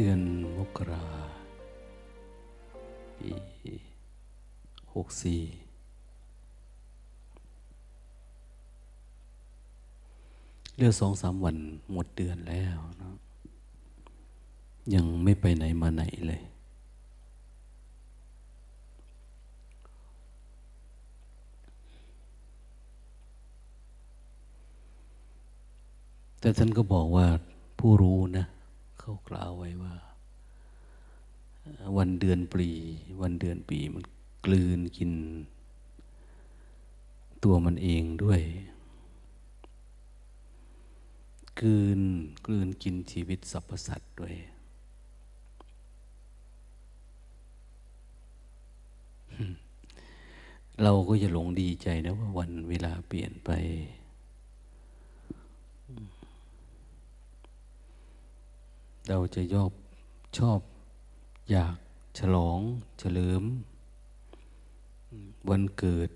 ดือนมกราปีหกสี่เลือกสองสามวันหมดเดือนแล้วนะยังไม่ไปไหนมาไหนเลย แต่ท่านก็บอกว่าผู้รู้นะ เขากล่าวไว้ว่า วันเดือนปีวันเดือนปีมันกลืนกิน ตัวมันเองด้วย กลืนกลืนกินชีวิตสรรพสัตว์ด้วยเราก็จะหลงดีใจนะว่าวันเวลาเปลี่ยนไป เราจะยอบชอบอยากฉลองเฉลิม วันเกิด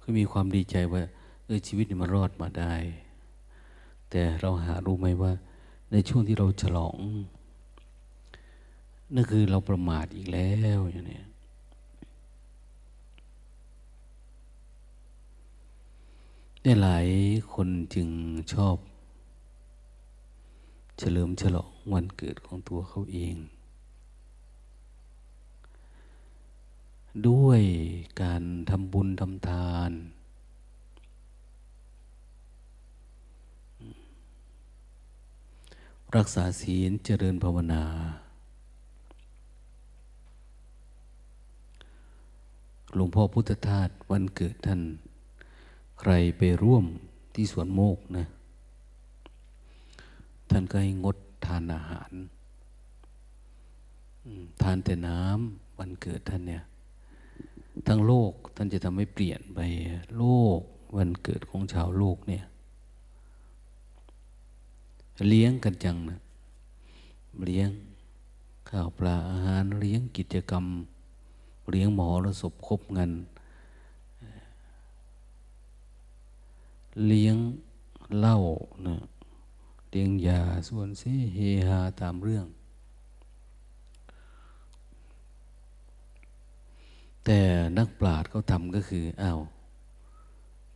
คือมีความดีใจว่าเออชีวิตนี่มันรอดมาได้ แต่เราหารู้ไหมว่า ในช่วงที่เราฉลองนั่นคือเราประมาทอีกแล้วอย่างนี้ เนี่ยหลายคนจึงชอบ เฉลิมฉลองวันเกิดของตัวเขาเอง ด้วยการทำบุญทำทาน รักษาศีลเจริญภาวนาหลวงพ่อพุทธทาสวันเกิดท่าน ใครไปร่วมที่สวนโมกนะ ท่านก็ให้งดทานอาหาร ทานแต่น้ำวันเกิดท่านเนี่ย ทั้งโลกท่านจะทำให้เปลี่ยนไปโลกวันเกิดของชาวโลกเนี่ย เลี้ยงกันจังนะเลี้ยงข้าวปลาอาหารเลี้ยงกิจกรรม เลี้ยงหมอระศพครบเงิน เลี้ยงเหล้านะเลี้ยงยาส่วนซีเฮฮาตามเรื่อง แต่นักปราชญ์เขาทำก็คืออ้าว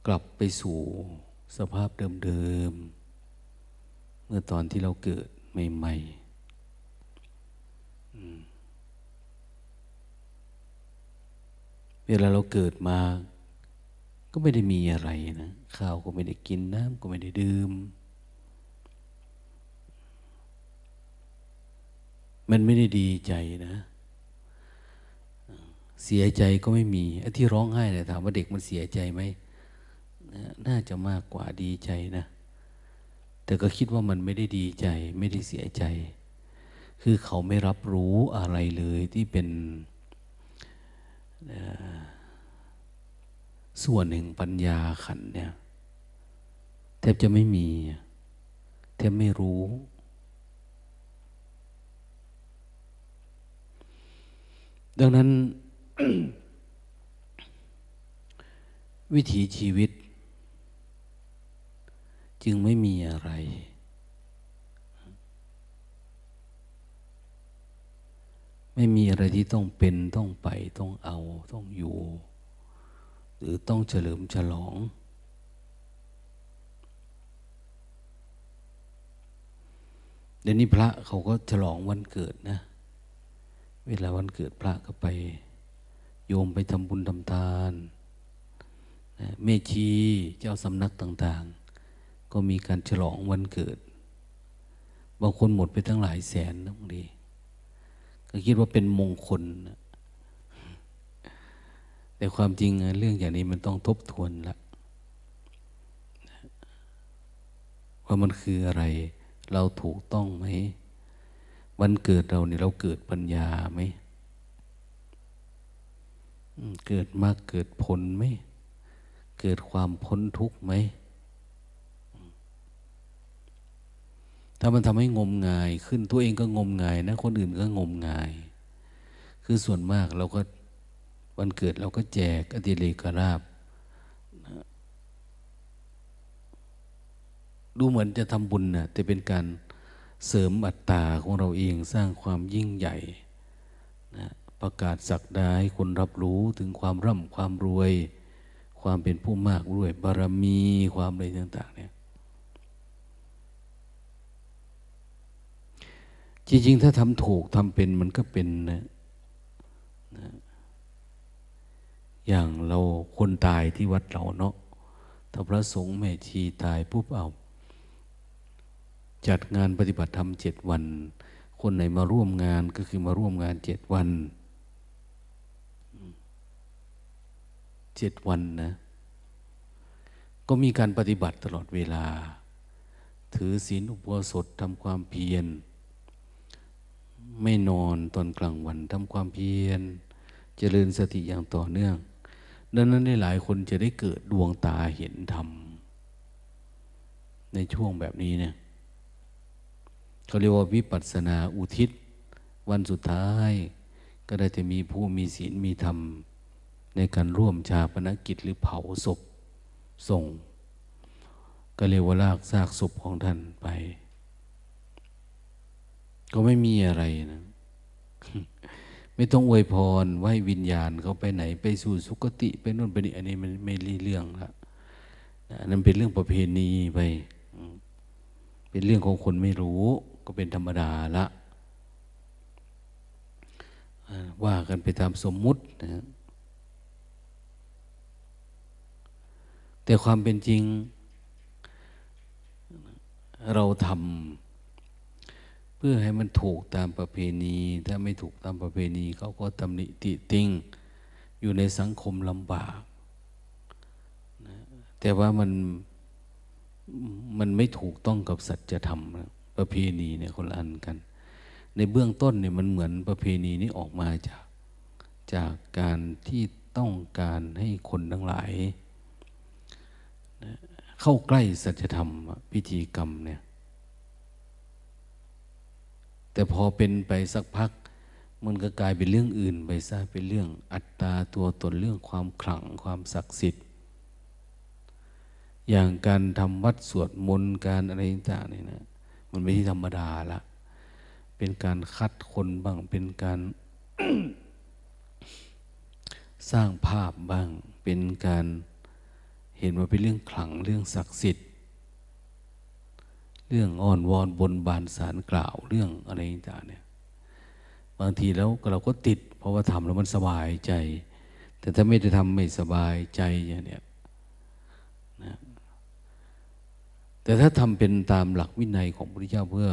กลับไปสู่สภาพเดิมๆ เมื่อตอนที่เราเกิดใหม่ๆเวลาเราเกิดมา ก็ไม่ได้มีอะไรนะข้าวก็ไม่ได้กินน้ำก็ไม่ได้ดื่ม มันไม่ได้ดีใจนะ เสียใจก็ไม่มีไอ้ที่ร้องไห้เนี่ยถามว่าเด็กมันเสียใจไหมน่าจะมากกว่าดีใจนะ แต่ก็คิดว่ามันไม่ได้ดีใจ ไม่ได้เสียใจ คือเขาไม่รับรู้อะไรเลยที่เป็น ส่วนหนึ่งปัญญาขันเนี่ยแทบจะไม่มีแทบไม่รู้ ดังนั้น วิถีชีวิต จึงไม่มีอะไร ไม่มีอะไรที่ต้องเป็นต้องไปต้องเอาต้องอยู่ หรือต้องเฉลิมฉลอง เดี๋ยวนี้พระเขาก็ฉลองวันเกิดนะ เวลาวันเกิดพระก็ไป โยมไปทำบุญทำทานเมชีเจ้าสำนักต่าง ๆ ก็มีการฉลองวันเกิด บางคนหมดไปตั้งหลายแสนนะบางทีก็คิดว่าเป็นมงคล แต่ความจริงเรื่องอย่างนี้มันต้องทบทวนละว่ามันคืออะไร เราถูกต้องไหม วันเกิดเราเนี่ยเราเกิดปัญญาไหม เกิดมากเกิดผลไหม เกิดความพ้นทุกข์ไหม ถ้ามันทำให้งมงายขึ้นตัวเองก็งมงายนะ คนอื่นก็งมงาย คือส่วนมากเราก็ วันเกิดเราก็แจกอดิเรกราบนะดูเหมือนจะทำบุญนะแต่เป็นการเสริมอัตตาของเราเองสร้างความยิ่งใหญ่นะประกาศสักดาให้คนรับรู้ถึงความร่ำความรวย ความเป็นผู้มากรวยบารมีความอะไรต่าง ๆ เนี่ยจริงๆ ถ้าทำถูกทำเป็นมันก็เป็นนะ อย่างเราคนตายที่วัดเราเนาะถ้าพระสงฆ์แม่ชีตายปุ๊บเอา จัดงานปฏิบัติธรรมเจ็ดวัน คนไหนมาร่วมงานก็คือมาร่วมงานเจ็ดวันเจ็ดวันนะ ก็มีการปฏิบัติตลอดเวลา ถือศีลอุโบสถทำความเพียร ไม่นอนตอนกลางวันทำความเพียร เจริญสติอย่างต่อเนื่อง ดังนั้นหลายคนจะได้เกิดดวงตาเห็นธรรม ในช่วงแบบนี้เนี่ยเขาเรียกว่าวิปัสสนาอุทิศ วันสุดท้าย ก็ได้จะมีผู้มีศีลมีธรรม ในการร่วมชาปนกิจหรือเผาศพส่ง ก็เรียกว่าลากซากศพของท่านไป ก็ไม่มีอะไรนะ ไม่ต้องอวยพรว่าให้วิญญาณเขาไปไหนไปสู่สุคติไปนู่นไปนี่อันนี้มันไม่รีเรื่องละนั่นเป็นเรื่องประเพณีไป เป็นเรื่องของคนไม่รู้ ก็เป็นธรรมดาละว่ากันไปตามสมมุตินะแต่ความเป็นจริง เราทำ เพื่อให้มันถูกตามประเพณี ถ้าไม่ถูกตามประเพณีเขาก็ตำหนิติติงอยู่ในสังคมลำบากนะแต่ว่ามันมันไม่ถูกต้องกับสัจธรรมประเพณีเนี่ยคนละอันกัน ในเบื้องต้นเนี่ยมันเหมือนประเพณีนี้ออกมาจากจากการที่ต้องการให้คนทั้งหลายนะเข้าใกล้สัจธรรมพิธีกรรมเนี่ย แต่พอเป็นไปสักพัก มันก็กลายเป็นเรื่องอื่นไปซะเป็นเรื่องอัตตาตัวตนเรื่องความขลังความศักดิ์สิทธิ์ อย่างการทำวัดสวดมนต์การอะไรต่างๆนี่นะมันไม่ใช่ธรรมดาละเป็นการคัดคนบ้างเป็นการสร้างภาพบ้างเป็นการเห็นว่าเป็นเรื่องขลังเรื่องศักดิ์สิทธิ์ เรื่องอ้อนวอนบนบานสารกล่าวเรื่องอะไรต่างเนี่ยบางทีแล้วเราก็ติด เพราะว่าทำแล้วมันสบายใจ แต่ถ้าไม่ได้ทำไม่สบายใจอย่างเนี้ยนะแต่ถ้าทำเป็นตามหลักวินัยของพระพุทธเจ้าเพื่อ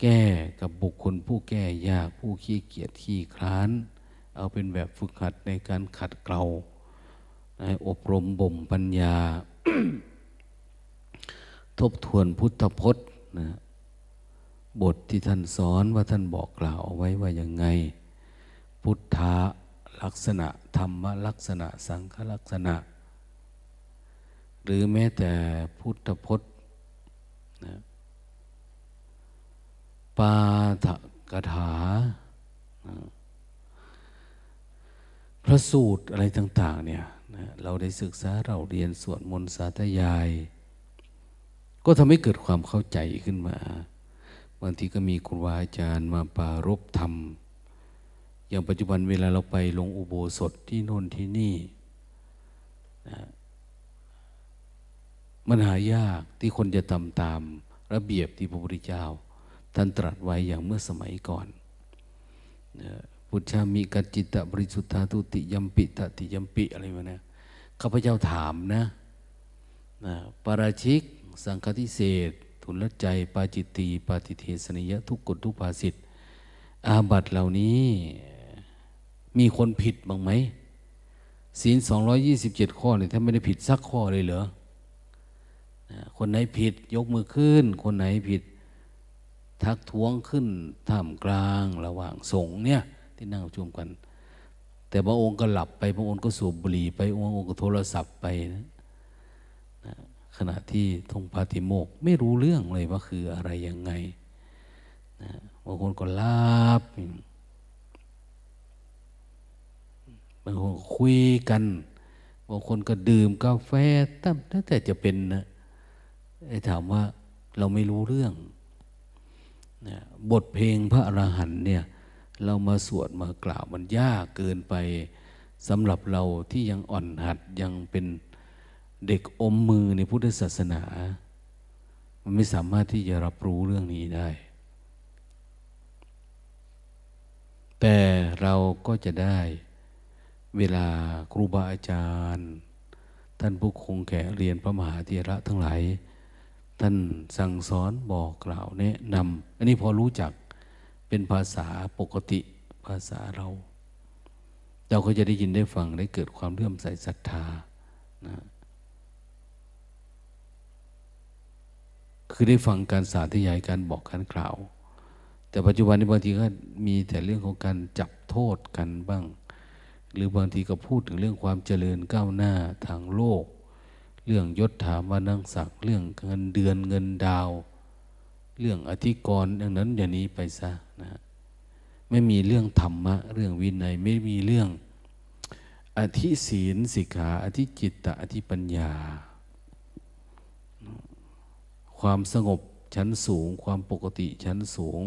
แก้กับบุคคลผู้แก้ยากผู้ขี้เกียจขี้คร้าน เอาเป็นแบบฝึกหัดในการขัดเกลาอบรมบ่มปัญญา ทบทวนพุทธพจน์นะบทที่ท่านสอนว่าท่านบอกกล่าวเอาไว้ว่ายังไง พุทธะลักษณะธรรมลักษณะสังฆลักษณะ หรือแม้แต่พุทธพจน์นะปาถกถานะพระสูตรอะไรต่าง ๆ เนี่ยนะเราได้ศึกษาเราเรียนสวดมนต์สาธยาย ก็ทำให้เกิดความเข้าใจขึ้นมาบางทีก็มีครูบาอาจารย์มาปารบธรรม อย่างปัจจุบันเวลาเราไปลงอุโบสถที่โน่นที่นี่นะมันหายากที่คนจะทำตามระเบียบที่พระพุทธเจ้า ท่านตรัสไว้อย่างเมื่อสมัยก่อนนะพุทธามีกัจจิตะบริสุทธาตุติยมปิตติยมปิอะไรมานะข้าพเจ้าถามนะนะปราชิก สังฆทิเศษทุนละใจปาจิตตีปาติเทสนิยทุกกฎทุกภาสิทธอาบัตเหล่านี้มีคนผิดบ้างไหมศีลสองยี่สิบเจ็ดข้อเนี่ยถ้าไม่ได้ผิดสักข้อเลยเหรอคนไหนผิดยกมือขึ้น คนไหนผิดทักท้วงขึ้นท่ามกลางระหว่างสงเนี่ยที่นั่งประชุมกัน แต่พระองค์ก็หลับไปพระองค์ก็สูบบุหรี่ไปพระองค์ก็โทรศัพท์ไปนะ ขณะที่ทงปาติโมกไม่รู้เรื่องเลยว่าคืออะไรยังไงนะบางคนก็ลาบบางคนคุยกัน บางคนก็ดื่มกาแฟตั้งแต่จะเป็นนะไอ้ถามว่าเราไม่รู้เรื่องนะบทเพลงพระอรหันต์เนี่ย เรามาสวดมากล่าวมันยากเกินไปสำหรับเราที่ยังอ่อนหัดยังเป็น เด็กอมมือในพุทธศาสนา มันไม่สามารถที่จะรับรู้เรื่องนี้ได้ แต่เราก็จะได้เวลาครูบาอาจารย์ ท่านผู้คงแก่เรียนพระมหาเถระทั้งหลาย ท่านสั่งสอนบอกกล่าวแนะนำอันนี้พอรู้จักเป็นภาษาปกติภาษาเรา เราก็จะได้ยินได้ฟังได้เกิดความเลื่อมใสศรัทธานะ คือได้ฟังการสาธยายการบอกการกล่าว แต่ปัจจุบันนี้บางทีก็มีแต่เรื่องของการจับโทษกันบ้าง หรือบางทีก็พูดถึงเรื่องความเจริญก้าวหน้าทางโลก เรื่องยศถามานั่งศักดิ์เรื่องเงินเดือนเงินดาว เรื่องอธิกรณ์อย่างนั้นอย่างนี้ไปซะนะไม่มีเรื่องธรรมะ เรื่องวินัยไม่มีเรื่องอธิศีลสิกขาอธิจิตตอธิปัญญา ความสงบชั้นสูง ความปกติชั้นสูง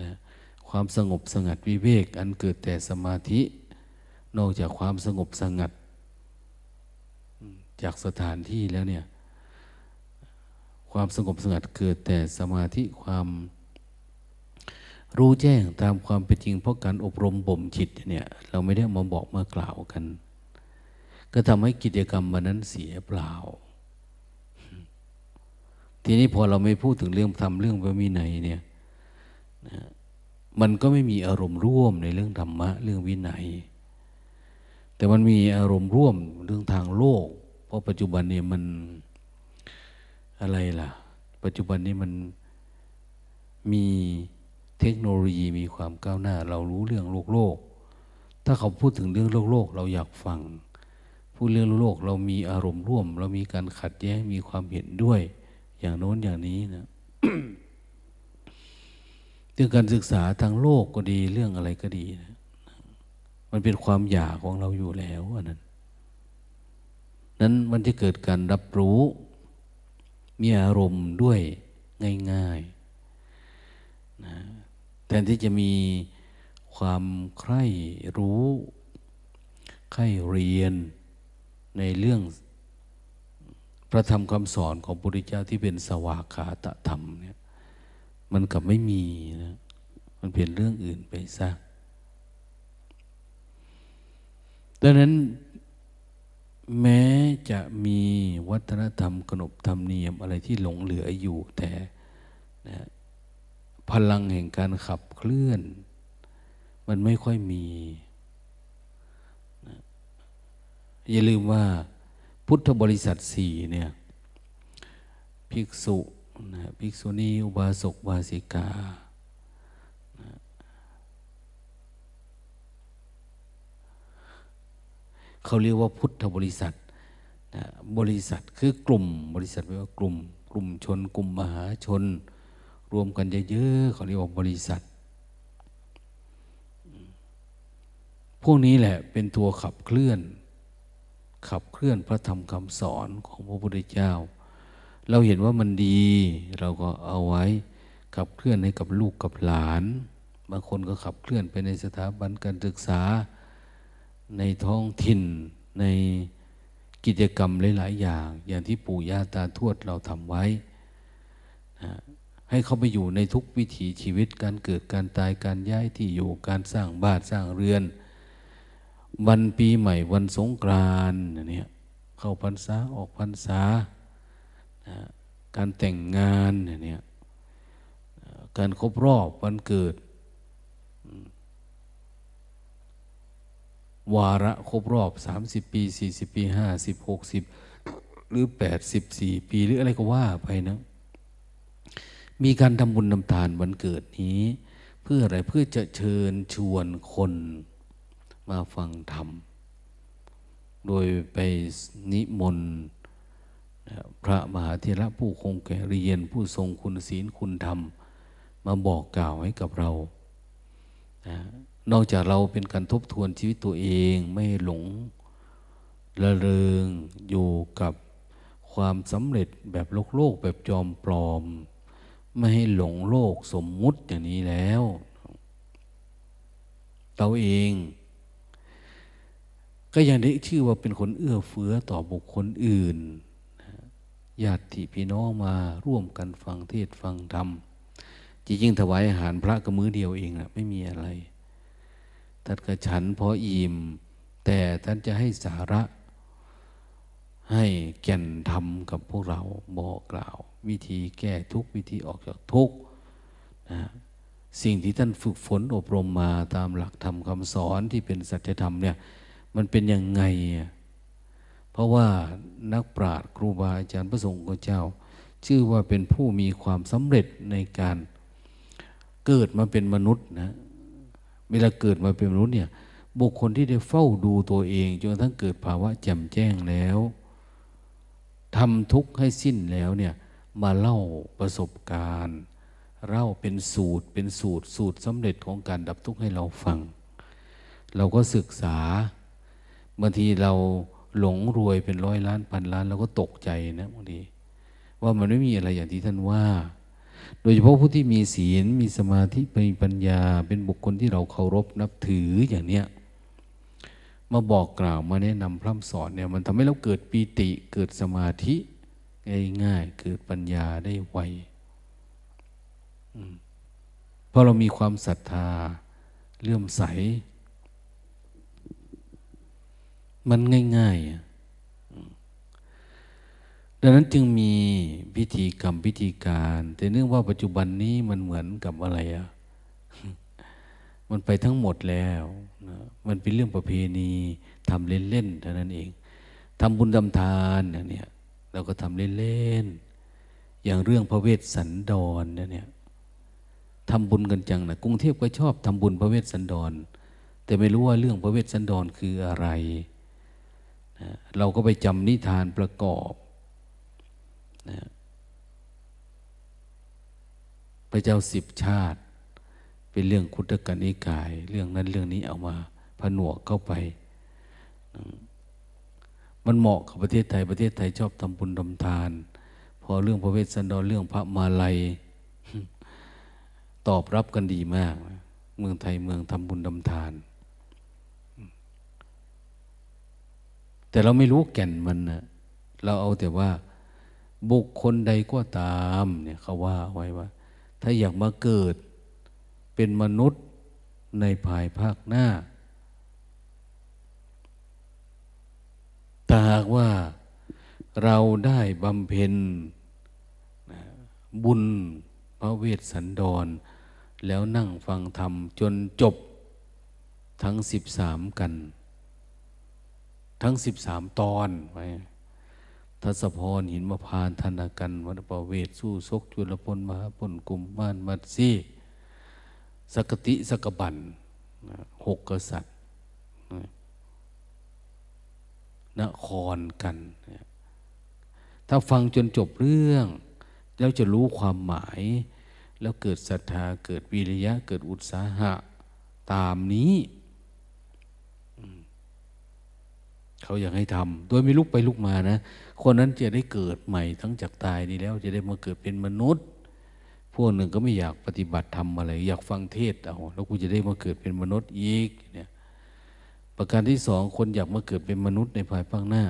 นะความสงบสงัดวิเวก อันเกิดแต่สมาธิ นอกจากความสงบสงัด จากสถานที่แล้วเนี่ย ความสงบสงัดเกิดแต่สมาธิความรู้แจ้งตามความเป็นจริงเพราะการอบรมบ่มจิตเนี่ยเราไม่ได้มาบอกมากล่าวกัน ก็ทำให้กิจกรรมวันนั้นเสียเปล่า ทีนี้พอเราไม่พูดถึงเรื่องทำเรื่องพระวินัยเนี่ยนะมันก็ไม่มีอารมณ์ร่วมในเรื่องธรรมะเรื่องวินัย แต่มันมีอารมณ์ร่วมเรื่องทางโลก เพราะปัจจุบันเนี่ยมันอะไรล่ะ ปัจจุบันนี้มันมีเทคโนโลยีมีความก้าวหน้า เรารู้เรื่องโลกโลก ถ้าเขาพูดถึงเรื่องโลกโลก เราอยากฟัง พูดเรื่องโลก เรามีอารมณ์ร่วม เรามีการขัดแย้งมีความเห็นด้วย อย่างโน้นอย่างนี้นะเรื่องการศึกษาทางโลกก็ดีเรื่องอะไรก็ดีนะมันเป็นความอยากของเราอยู่แล้วอันนั้น นั้นมันจะเกิดการรับรู้ มีอารมณ์ด้วยง่ายๆนะแทนที่จะมีความใคร่รู้ ใคร่เรียนในเรื่อง ระธรรมคำสอนของพระพุทธเจ้าที่เป็นสวากขาตธรรมเนี่ยมันกับไม่มีนะมันเป็นเรื่องอื่นไปซะดังนั้นแม้จะมีวัฒนธรรมขนบธรรมเนียมอะไรที่หลงเหลืออยู่แต่นะพลังแห่งการขับเคลื่อน มันไม่ค่อยมีนะอย่าลืมว่า พุทธบริษัทสี่เนี่ยภิกษุนะภิกษุณีอุบาสกบาสิกานะเขาเรียกว่าพุทธบริษัทนะบริษัทคือกลุ่มบริษัทแปลว่ากลุ่ม กลุ่มชน กลุ่มมหาชน รวมกันเยอะๆเขาเรียกว่าบริษัท พวกนี้แหละเป็นตัวขับเคลื่อน ขับเคลื่อนพระธรรมคำสอนของพระพุทธเจ้า เราเห็นว่ามันดี เราก็เอาไว้ขับเคลื่อนให้กับลูกกับหลาน บางคนก็ขับเคลื่อนไปในสถาบันการศึกษา ในท้องถิ่นในกิจกรรมหลาย ๆ อย่าง อย่างที่ปู่ย่าตาทวดเราทำไว้นะให้เขาไปอยู่ในทุกวิถีชีวิตการเกิดการตายการย้ายที่อยู่การสร้างบ้านสร้างเรือน วันปีใหม่วันสงกรานต์เนี่ยเข้าพรรษาออกพรรษา การแต่งงานเนี่ยการครบรอบวันเกิด วาระครบรอบ 30 ปี 40 ปี 50 60 หรือ 84 ปีหรืออะไรก็ว่าไปนะมีการทำบุญนำทานวันเกิดนี้ เพื่ออะไรเพื่อจะเชิญชวนคน มาฟังธรรม โดยไปนิมนต์พระมหาเถระผู้คงแก่เรียนผู้ทรงคุณศีลคุณธรรม มาบอกกล่าวให้กับเรานอกจากเราเป็นการทบทวนชีวิตตัวเองไม่หลงละเริงอยู่กับความสำเร็จแบบโลกโลกแบบจอมปลอม ไม่ให้หลงโลกสมมุติอย่างนี้แล้ว เราเอง ก็ยังได้ชื่อว่าเป็นคนเอื้อเฟื้อต่อบุคคลอื่นญาติพี่น้องมาร่วมกันฟังเทศฟังธรรมจริงๆถวายอาหารพระก็มือเดียวเองนะไม่มีอะไรท่านก็ฉันพออิ่มแต่ท่านจะให้สาระ ให้แก่นธรรมกับพวกเราบอกกล่าว วิธีแก้ทุกวิธีออกจากทุกนะสิ่งที่ท่านฝึกฝนอบรมมาตามหลักธรรมคำสอนที่เป็นสัจธรรมเนี่ย มันเป็นยังไง เพราะว่านักปราชญ์ครูบาอาจารย์พระสงฆ์เจ้า ชื่อว่าเป็นผู้มีความสำเร็จในการเกิดมาเป็นมนุษย์นะเวลาเกิดมาเป็นมนุษย์เนี่ยบุคคลที่ได้เฝ้าดูตัวเองจนกระทั่งเกิดภาวะแจ่มแจ้งแล้วทำทุกข์ให้สิ้นแล้วเนี่ยมาเล่าประสบการณ์เล่าเป็นสูตรเป็นสูตรสูตรสำเร็จของการดับทุกข์ให้เราฟัง เราก็ศึกษา บางทีเราหลงรวยเป็นร้อยล้านพันล้านเราก็ตกใจนะบางทีว่ามันไม่มีอะไรอย่างที่ท่านว่า โดยเฉพาะผู้ที่มีศีลมีสมาธิมีปัญญา เป็นบุคคลที่เราเคารพนับถืออย่างเนี้ยมาบอกกล่าวมาแนะนำพร่ำสอนเนี่ยมันทำให้เราเกิดปีติเกิดสมาธิง่ายๆเกิดปัญญาได้ไวเพราะเรามีความศรัทธาเลื่อมใส มันง่ายๆ ดังนั้นจึงมีพิธีกรรมพิธีการ แต่เนื่องว่าปัจจุบันนี้มันเหมือนกับอะไรอะมันไปทั้งหมดแล้วนะมันเป็นเรื่องประเพณีทำเล่นๆเท่านั้นเองทำบุญทำทานเนี่ยเราก็ทำเล่นๆอย่างเรื่องพระเวสสันดรเนี่ยทำบุญกันจังนะกรุงเทพก็ชอบทำบุญพระเวสสันดร แต่ไม่รู้ว่าเรื่องพระเวสสันดรคืออะไร นะเราก็ไปจำนิทานประกอบนะพระเจ้าสิบชาติ เป็นเรื่องคุตกันิกาย เรื่องนั้นเรื่องนี้เอามาผนวกเข้าไปมันเหมาะกับประเทศไทย ประเทศไทยชอบทำบุญทำทาน พอเรื่องพระเวสสันดรเรื่องพระมาลัย ตอบรับกันดีมาก เมืองไทยเมืองทำบุญทำทาน แต่เราไม่รู้แก่นมันนะเราเอาแต่ว่า บุคคลใดก็ตามเนี่ยเขาว่าไว้ว่า ถ้าอยากมาเกิดเป็นมนุษย์ในภายภาคหน้าถ้าหากว่าเราได้บำเพ็ญบุญพระเวสสันดร แล้วนั่งฟังธรรมจนจบทั้งสิบสามกัน ทั้งสิบสามตอนไว้ทัศพรหินมพานธนากันวัดประเวศสู้ซกจุลพลมหาพลกลุ่มบ้านมัดซีสกติสกบันหกกษัตริย์นครกัน ถ้าฟังจนจบเรื่อง แล้วจะรู้ความหมาย แล้วเกิดศรัทธาเกิดวิริยะ เกิดอุตสาหะ ตามนี้ เขาอยากให้ทำโดยไม่ลุกไปลุกมานะ คนนั้นจะได้เกิดใหม่ทั้งจากตายนี้แล้วจะได้มาเกิดเป็นมนุษย์ พวกหนึ่งก็ไม่อยากปฏิบัติทำอะไร อยากฟังเทศเอาแล้วกูจะได้มาเกิดเป็นมนุษย์อีกเนี่ยประการที่สองคนอยากมาเกิดเป็นมนุษย์ในภายภาคหน้า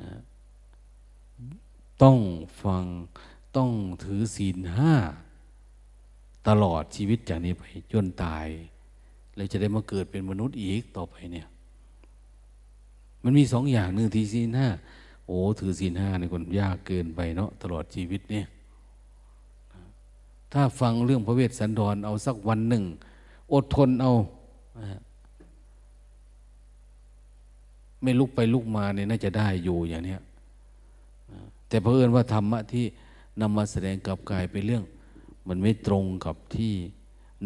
นะต้องฟังต้องถือศีลห้าตลอดชีวิตจากนี้ไปจนตายเลยจะได้มาเกิดเป็นมนุษย์อีกต่อไปเนี่ย มันมีสองอย่างหนึ่งทีศีลห้าโอ้ถือศีลห้าในคนยากเกินไปเนาะตลอดชีวิตเนี่ยถ้าฟังเรื่องพระเวสสันดรเอาสักวันหนึ่ง อดทนเอา ไม่ลุกไปลุกมาเนี่ยน่าจะได้อยู่อย่างเนี้ยแต่เพอิญว่าธรรมะที่นำมาแสดงกับกายเป็นเรื่อง มันไม่ตรงกับที่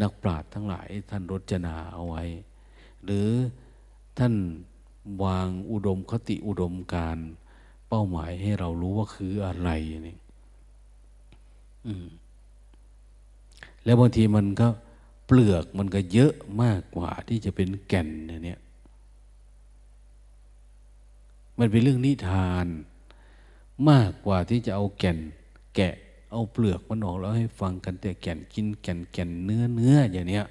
นักปราชญ์ทั้งหลาย ท่านรจนาเอาไว้ หรือท่าน วางอุดมคติอุดมการเป้าหมายให้เรารู้ว่าคืออะไรนี่แล้วบางทีมันก็ปปลือกมันก็เยอะมากกว่าที่จะเป็นแก่นเนี่ย มันเป็นเรื่องนิทาน มากกว่าที่จะเอาแก่น แกะ เอาเปลือกมันออกแล้วให้ฟังกันแต่แก่นกินแก่นแก่นเนื้อเนื้ออย่างเนี้ย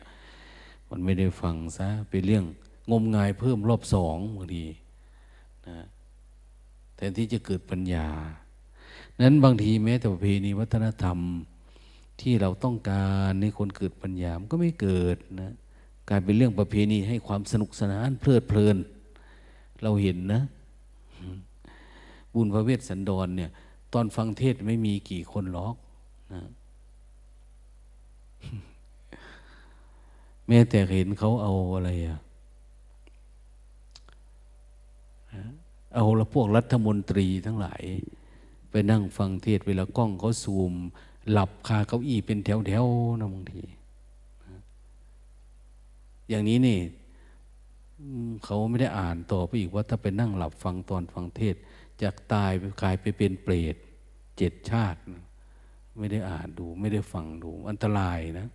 มันไม่ได้ฟังซะเป็นเรื่อง งมงายเพิ่มรอบสองบางทีนะแทนที่จะเกิดปัญญา นั้นบางทีแม้แต่ประเพณีวัฒนธรรมที่เราต้องการในคนเกิดปัญญามันก็ไม่เกิดนะกลายเป็นเรื่องประเพณีให้ความสนุกสนานเพลิดเพลิน เราเห็นนะบุญพระเวสสันดรเนี่ย ตอนฟังเทศไม่มีกี่คนล็อกนะแม้แต่เห็นเขาเอาอะไรอะ เอาละพวกรัฐมนตรีทั้งหลาย ไปนั่งฟังเทศเวลากล้องเขาซูม หลับคาเก้าอี้เป็นแถวๆนะบางทีอย่างนี้นี่เขาไม่ได้อ่านต่อไปอีกว่าถ้าไปนั่งหลับฟังตอนฟังเทศจากตายไปกลายไปเป็นเปรตเจ็ดชาติ ไม่ได้อ่านดู ไม่ได้ฟังดู อันตรายนะ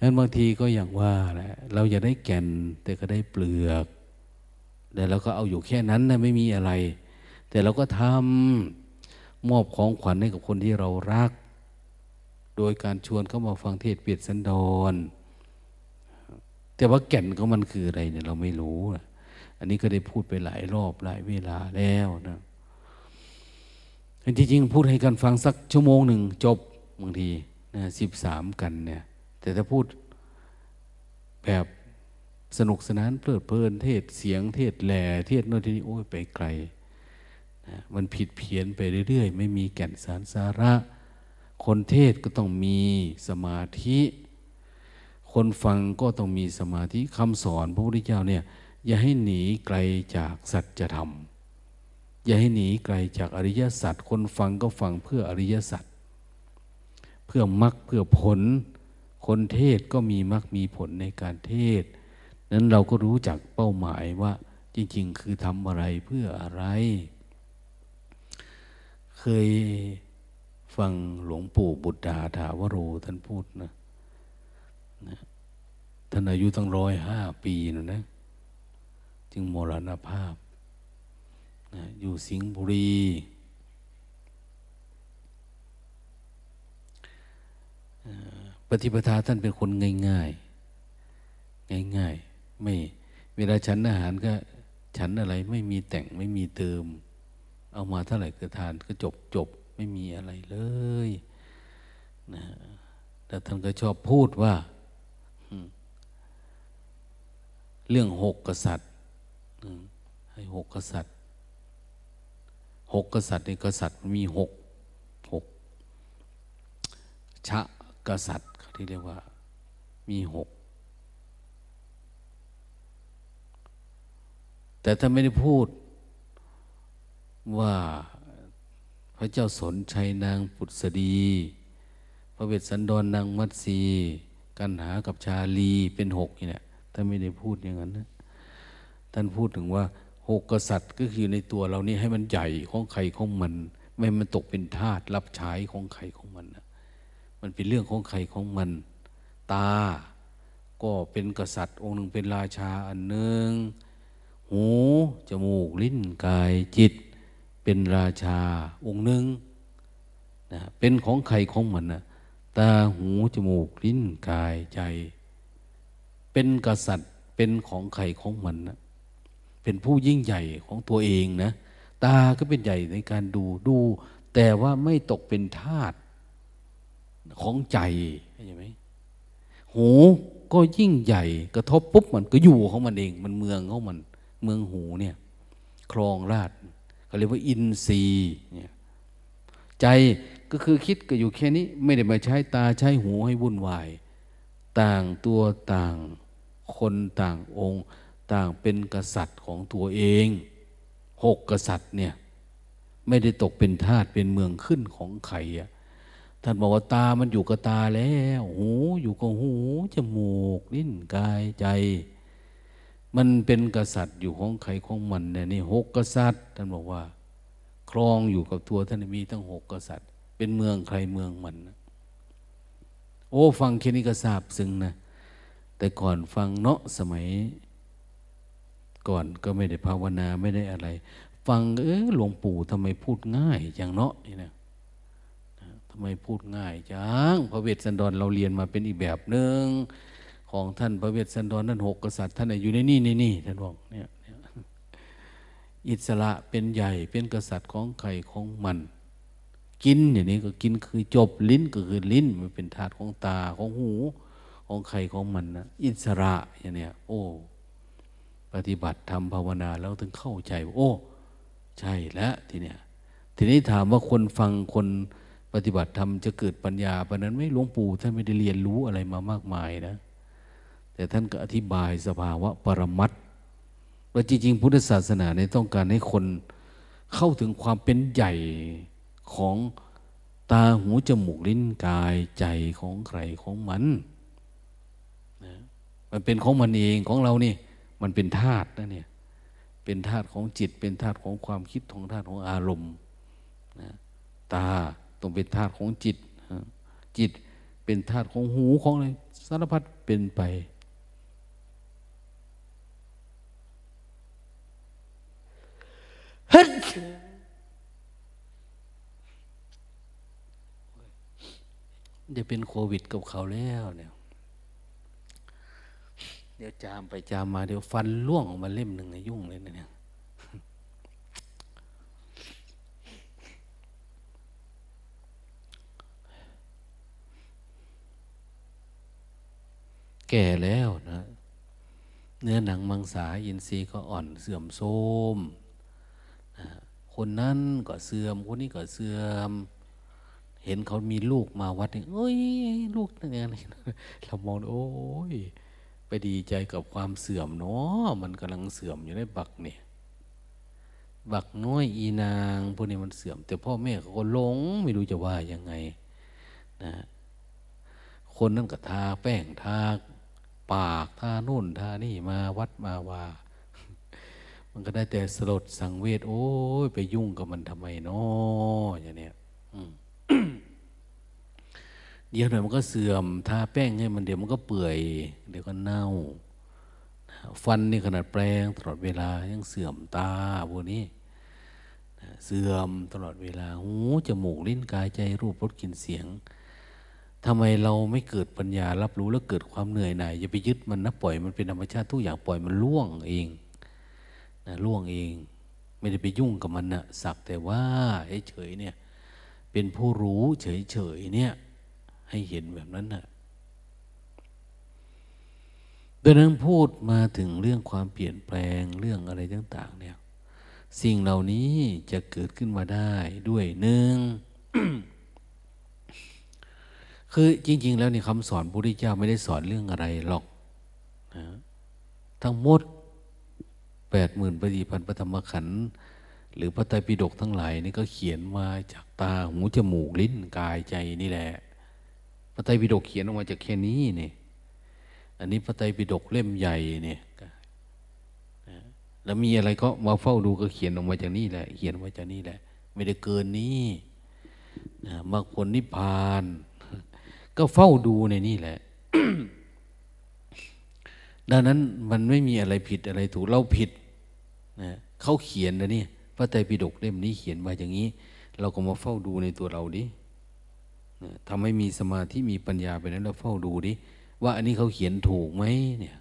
นั้นบางทีก็อย่างว่าแหละเราอยากได้แก่นแต่ก็ได้เปลือก แต่เราก็เอาอยู่แค่นั้นนะไม่มีอะไร แต่เราก็ทำมอบของขวัญให้กับคนที่เรารัก โดยการชวนเขามาฟังเทศเปียดสันดอนแต่ว่าแก่นของมันคืออะไรเนี่ยเราไม่รู้นะอันนี้ก็ได้พูดไปหลายรอบหลายเวลาแล้วนะจริงๆพูดให้กันฟังสักชั่วโมงหนึ่งจบบางทีนะสิบสามกันเนี่ย แต่ถ้าพูดแบบ สนุกสนานเพลิดเพลิน เทศเสียงเทศแหล่เทศโน่นที่นี่โอ้ยไปไกลนะมันผิดเพี้ยนไปเรื่อยๆ ไม่มีแก่นสารสาระ คนเทศก็ต้องมีสมาธิ คนฟังก็ต้องมีสมาธิคำสอนพระพุทธเจ้าเนี่ยอย่าให้หนีไกลจากสัจธรรม อย่าให้หนีไกลจากอริยสัจคนฟังก็ฟังเพื่ออริยสัจเพื่อมรรคเพื่อผล คนเทศก็มีมรรคมีผลในการเทศ นั้นเราก็รู้จักเป้าหมายว่าจริง ๆ คือทำอะไรเพื่ออะไร เคยฟังหลวงปู่บุตรดาถาวโรท่านพูดนะนะท่านอายุตั้งร้อยห้าปีนะนะ จึงมรณภาพนะอยู่สิงห์บุรี ปฏิปทาท่านเป็นคนง่าย ๆ ง่ายๆ ไม่เวลาฉันอาหารก็ฉันอะไรไม่มีแต่งไม่มีเติม เอามาเท่าไหร่ก็ทานก็จบจบไม่มีอะไรเลยนะแต่ท่านก็ชอบพูดว่า เรื่องหกกษัตริย์ให้หกกษัตริย์หกกษัตริย์ในกษัตริย์มันมีหกหกชะกษัตริย์ที่เรียกว่า มีหก แต่ถ้าไม่ได้พูดว่าพระเจ้าสนชัยนางปุตสดี พระเวสสันดรนางมัตสีกันหากับชาลีเป็นหกนี่แหละถ้าไม่ได้พูดอย่างนั้นนะท่านพูดถึงว่าหกกษัตริย์ก็คือในตัวเรานี่ให้มันใหญ่ของใครของมัน ไม่มันตกเป็นทาสรับใช้ของใครของมันนะมันเป็นเรื่องของใครของมัน ตา ก็เป็นกษัตริย์ องค์หนึ่งเป็นราชาอันหนึ่ง หูจมูกลิ้นกายจิต เป็นราชาองค์หนึ่งนะเป็นของใครของมันนะตาหูจมูกลิ้นกายใจ เป็นกษัตริย์เป็นของใครของมันนะเป็นผู้ยิ่งใหญ่ของตัวเองนะตาก็เป็นใหญ่ในการดูดู แต่ว่าไม่ตกเป็นทาตของใจใช่ไหมหูก็ยิ่งใหญ่ กระทบปุ๊บมันก็อยู่ของมันเอง มันเมืองของมัน เมืองหูเนี่ยครองราชเขาเรียกว่าอินทรีย์เนี่ยใจก็คือคิดก็อยู่แค่นี้ไม่ได้มาใช้ตาใช้หูให้วุ่นวาย ต่างตัวต่างคนต่างองค์ ต่างเป็นกษัตริย์ของตัวเองหกกษัตริย์เนี่ยไม่ได้ตกเป็นทาสเป็นเมืองขึ้นของใครอะท่านบอกว่าตามันอยู่กับตาแล้ว หูอยู่กับหู จมูก ลิ้นกายใจ มันเป็นกษัตริย์อยู่ของใครของมันเนี่ยนี่หกกษัตริย์ ท่านบอกว่า ครองอยู่กับตัวท่านมีทั้งหกกษัตริย์ เป็นเมืองใครเมืองมันโอ้ฟังแค่นี้ก็ทราบซึ้งนะ แต่ก่อนฟังเนาะสมัย ก่อนก็ไม่ได้ภาวนาไม่ได้อะไร ฟังเออหลวงปู่ทำไมพูดง่ายอย่างเนาะนี่นะทำไมพูดง่ายจังพระเวสสันดรเราเรียนมาเป็นอีกแบบหนึ่ง ของท่านพระเวสสันดรนั่นหกกษัตริย์ท่านอยู่ในนี่ในนี่ท่านบอกเนี่ยอิสระเป็นใหญ่เป็นกษัตริย์ของใครของมัน กินอย่างนี้ก็กินคือจบลิ้นก็คือลิ้นมันเป็นธาตุของตาของหูของใครของมันนะอิสระอย่างเนี้ยโอ้ปฏิบัติทำภาวนาแล้วถึงเข้าใจ โอ้ ใช่แล้วทีเนี้ยทีนี้ถามว่าคนฟังคนปฏิบัติธรรมจะเกิดปัญญาปะนั้นไม่หลวงปู่ท่านไม่ได้เรียนรู้อะไรมามากมายนะ แต่ท่านก็อธิบายสภาวะปรมัตถ์ว่าจริง ๆ พุทธศาสนาเนี่ยต้องการให้คนเข้าถึงความเป็นใหญ่ของตาหูจมูกลิ้นกายใจของใครของมันนะมันเป็นของมันเองของเรานี่ มันเป็นธาตุนะเนี่ย เป็นธาตุของจิต เป็นธาตุของความคิดของธาตุของอารมณ์นะตาต้องเป็นธาตุของจิต จิตเป็นธาตุของหูของอะไรสารพัดเป็นไป จะเป็นโควิดกับเขาแล้วเนี่ย เดี๋ยวจามไปจามมาเดี๋ยวฟันล่วงออกมาเล่มหนึ่งยุ่งเลยนะเนี่ยแก่แล้วนะ เนื้อหนังมังสาอินทรีย์ก็อ่อนเสื่อมโทรม คนนั้นก็เสื่อม คนนี้ก็เสื่อม เห็นเขามีลูกมาวัดนี่เอ้ยลูกนั่นเองเรามองโอ้ยไปดีใจกับความเสื่อมเนาะมันกำลังเสื่อมอยู่ในบักเนี่ยบักน้อยอีนางพวกนี้มันเสื่อม แต่พ่อแม่เขาก็หลงไม่รู้จะว่ายังไงนะคนนั้นก็ทาแป้งทาปากทาโน่นทานี่มาวัดมาว่า มันก็ได้แต่สลดสังเวชโอ้ยไปยุ่งกับมันทำไมเนาะอย่างเนี้ยเดี๋ยวหน่อยมันก็เสื่อมทาแป้งให้มันเดี๋ยวมันก็เปื่อย เดี๋ยวก็เน่า ฟันนี่ขนาดแปลงตลอดเวลายังเสื่อมตาพวกนี้เสื่อมตลอดเวลาหูจมูกลิ้นกายใจรูปรสกลิ่นเสียงทำไมเราไม่เกิดปัญญารับรู้แล้วเกิดความเหนื่อยหน่ายอย่าไปยึดมันนะปล่อยมันเป็นธรรมชาติทุกอย่างปล่อยมันล่วงเอง นะล่วงเอง ไม่ได้ไปยุ่งกับมันนะสักแต่ว่าเฉยเนี่ย เป็นผู้รู้เฉยๆเนี่ย ให้เห็นแบบนั้นนะ่ะดังนั้นพูดมาถึงเรื่องความเปลี่ยนแปลงเรื่องอะไรต่าง ๆ เนี่ย สิ่งเหล่านี้จะเกิดขึ้นมาได้ด้วยหนึ่งคือจริง ๆ แล้วในคำสอนพระพุทธเจ้าไม่ได้สอนเรื่องอะไรหรอกนะทั้งหมด แปดหมื่นปฏิพันธ์พระธรรมขันธ์หรือพระไตรปิฎกทั้งหลายนี่ก็เขียนมาจากตาหูจมูกลิ้นกายใจนี่แหละ พระไตรปิฎกเขียนออกมาจากแค่นี้นี่อันนี้พระไตรปิฎกเล่มใหญ่เนี่ยแล้วมีอะไรก็มาเฝ้าดูก็เขียนออกมาจากนี่แหละ เขียนมาจากนี่แหละ ไม่ได้เกินนี้มรรคผลนิพพาน ก็เฝ้าดูในนี่แหละ ดังนั้นมันไม่มีอะไรผิดอะไรถูกเราผิด นะเขาเขียนนะนี่พระไตรปิฎกเล่มนี้เขียนมาอย่างนี้ เราก็มาเฝ้าดูในตัวเราดิทำให้มีสมาธิมีปัญญาไปนั้นเราเฝ้าดูดิว่าอันนี้เขาเขียนถูกไหมเนี่ย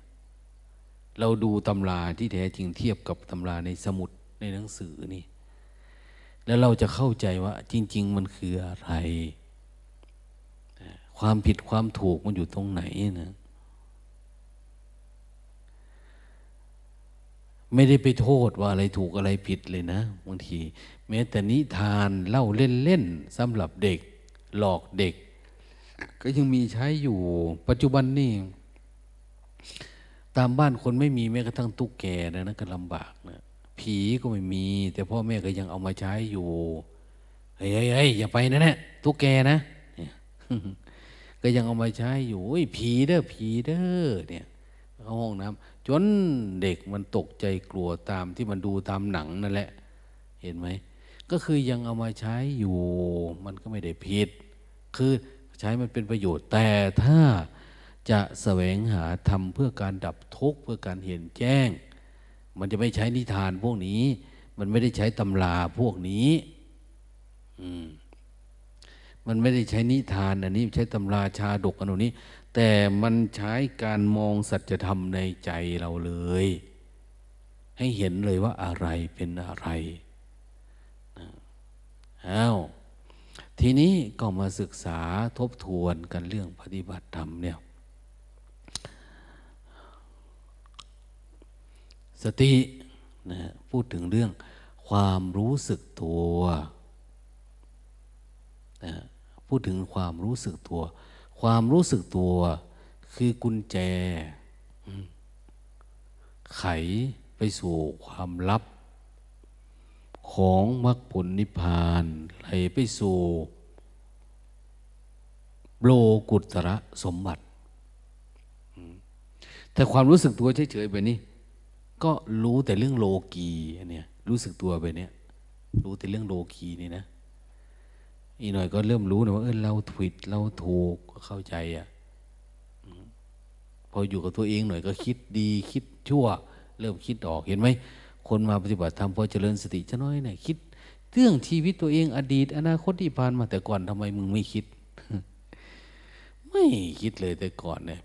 เราดูตำราที่แท้จริงเทียบกับตำราในสมุดในหนังสือนี่ แล้วเราจะเข้าใจว่า จริง ๆ มันคืออะไร ความผิดความถูกมันอยู่ตรงไหนนะ ไม่ได้ไปโทษว่าอะไรถูกอะไรผิดเลยนะบางที แม้แต่นิทานเล่าเล่นๆสำหรับเด็ก หลอกเด็ก ก็ยังมีใช้อยู่ ปัจจุบันนี่ตามบ้านคนไม่มีแม้กระทั่งตุ๊กแกนะนะก็ลำบากนะผีก็ไม่มี แต่พ่อแม่ก็ยังเอามาใช้อยู่เฮ้ยเฮ้ยอย่าไปนะเนี่ยตุ๊กแกนะก็ยังเอามาใช้อยู่ผีเด้อผีเด้อเนี่ย เข้าห้องน้ำ จนเด็กมันตกใจกลัวตามที่มันดูตามหนังนั่นแหละ เห็นไหม ก็คือยังเอามาใช้อยู่ มันก็ไม่ได้ผิด คือใช้มันเป็นประโยชน์ แต่ถ้าจะแสวงหาทำเพื่อการดับทุกข์เพื่อการเห็นแจ้ง มันจะไม่ใช้นิทานพวกนี้ มันไม่ได้ใช้ตำราพวกนี้ อืมมันไม่ได้ใช้นิทานอันนี้ใช้ตำราชาดกอันนี้ แต่มันใช้การมองสัจธรรมในใจเราเลย ให้เห็นเลยว่าอะไรเป็นอะไรอ้าวทีนี้ก็มาศึกษาทบทวนกันเรื่องปฏิบัติธรรมเนี่ย สตินะพูดถึงเรื่องความรู้สึกตัวนะพูดถึงความรู้สึกตัว ความรู้สึกตัวคือกุญแจ ไขไปสู่ความลับ ของมรรคผลนิพพานไหลไปสู่โลกุตระสมบัติ แต่ความรู้สึกตัวเฉยๆแบบนี้ ก็รู้แต่เรื่องโลกีเนี่ยรู้สึกตัวไปเนี่ยรู้แต่เรื่องโลกีนี่นะ อีกหน่อยก็เริ่มรู้นะว่าเออเราผิดเราถูกก็เข้าใจอะพออยู่กับตัวเองหน่อยก็คิดดีคิดชั่ว เริ่มคิดออกเห็นไหมคนมาปฏิบัติธรรมพอเจริญสติจะน้อยหน่อยคิด เรื่องชีวิตตัวเองอดีต อนาคตที่ผ่านมาแต่ก่อนทำไมมึงไม่คิด ไม่คิดเลยแต่ก่อนเนี่ย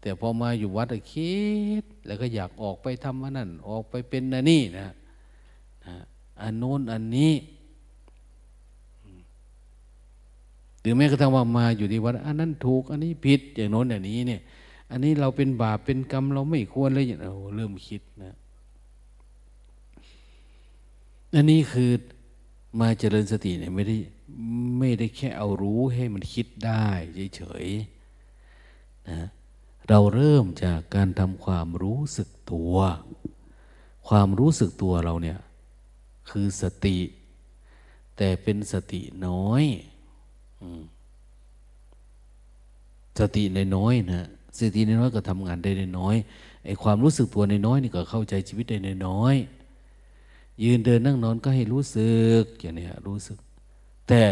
แต่พอมาอยู่วัดคิด แล้วก็อยากออกไปทำอันนั้นออกไปเป็นนันนี่นะอันโน้นอันนี้ หรือแม้กระทั่งว่ามาอยู่ที่วัดอันนั้นถูก อันนี้ผิดอย่างโน้นอย่างนี้เนี่ย อันนี้เราเป็นบาปเป็นกรรมเราไม่ควรเลยอย่างเราเริ่มคิดนะอันนี้คือมาเจริญสติเนี่ยไม่ได้ไม่ได้แค่เอารู้ให้มันคิดได้เฉยๆนะเราเริ่มจากการทำความรู้สึกตัว ความรู้สึกตัวเราเนี่ยคือสติ แต่เป็นสติน้อย สติในน้อยนะสติในน้อยก็ทำงานได้ในน้อยไอ้ความรู้สึกตัวในน้อยนี่ก็เข้าใจชีวิตได้ในน้อย ยืนเดินนั่งนอนก็ให้รู้สึกอย่างนี้รู้สึก แต่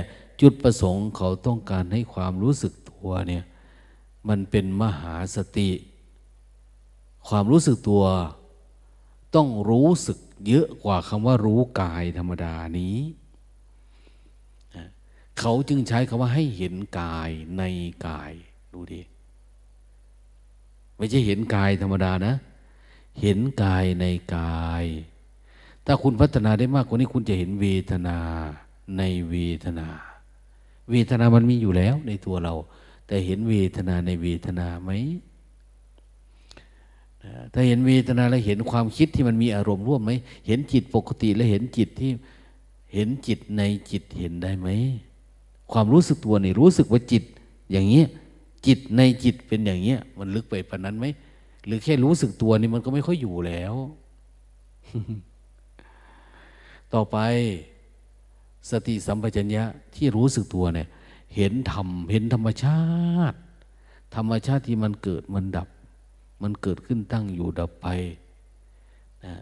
จุดประสงค์เขาต้องการให้ความรู้สึกตัวเนี่ยมันเป็นมหาสติ ความรู้สึกตัว ต้องรู้สึกเยอะกว่าคำว่ารู้กายธรรมดานี้ เขาจึงใช้คำว่าให้เห็นกายในกาย ดูดิไม่ใช่เห็นกายธรรมดานะ เห็นกายในกาย ถ้าคุณพัฒนาได้มากกว่านี้คุณจะเห็นเวทนาในเวทนา เวทนามันมีอยู่แล้วในตัวเรา แต่เห็นเวทนาในเวทนาไหมถ้าเห็นเวทนาแล้วเห็นความคิดที่มันมีอารมณ์ร่วมไหม เห็นจิตปกติแล้วเห็นจิตที่เห็นจิตในจิตเห็นได้ไหม ความรู้สึกตัวนี่รู้สึกว่าจิต อย่างเงี้ยจิตในจิตเป็นอย่างเงี้ยมันลึกไปปานนั้นไหมหรือแค่รู้สึกตัวนี่มันก็ไม่ค่อยอยู่แล้ว ต่อไปสติสัมปชัญญะที่รู้สึกตัวเนี่ย เห็นธรรมเห็นธรรมชาติ ธรรมชาติที่มันเกิดมันดับ มันเกิดขึ้นตั้งอยู่ดับไปนะ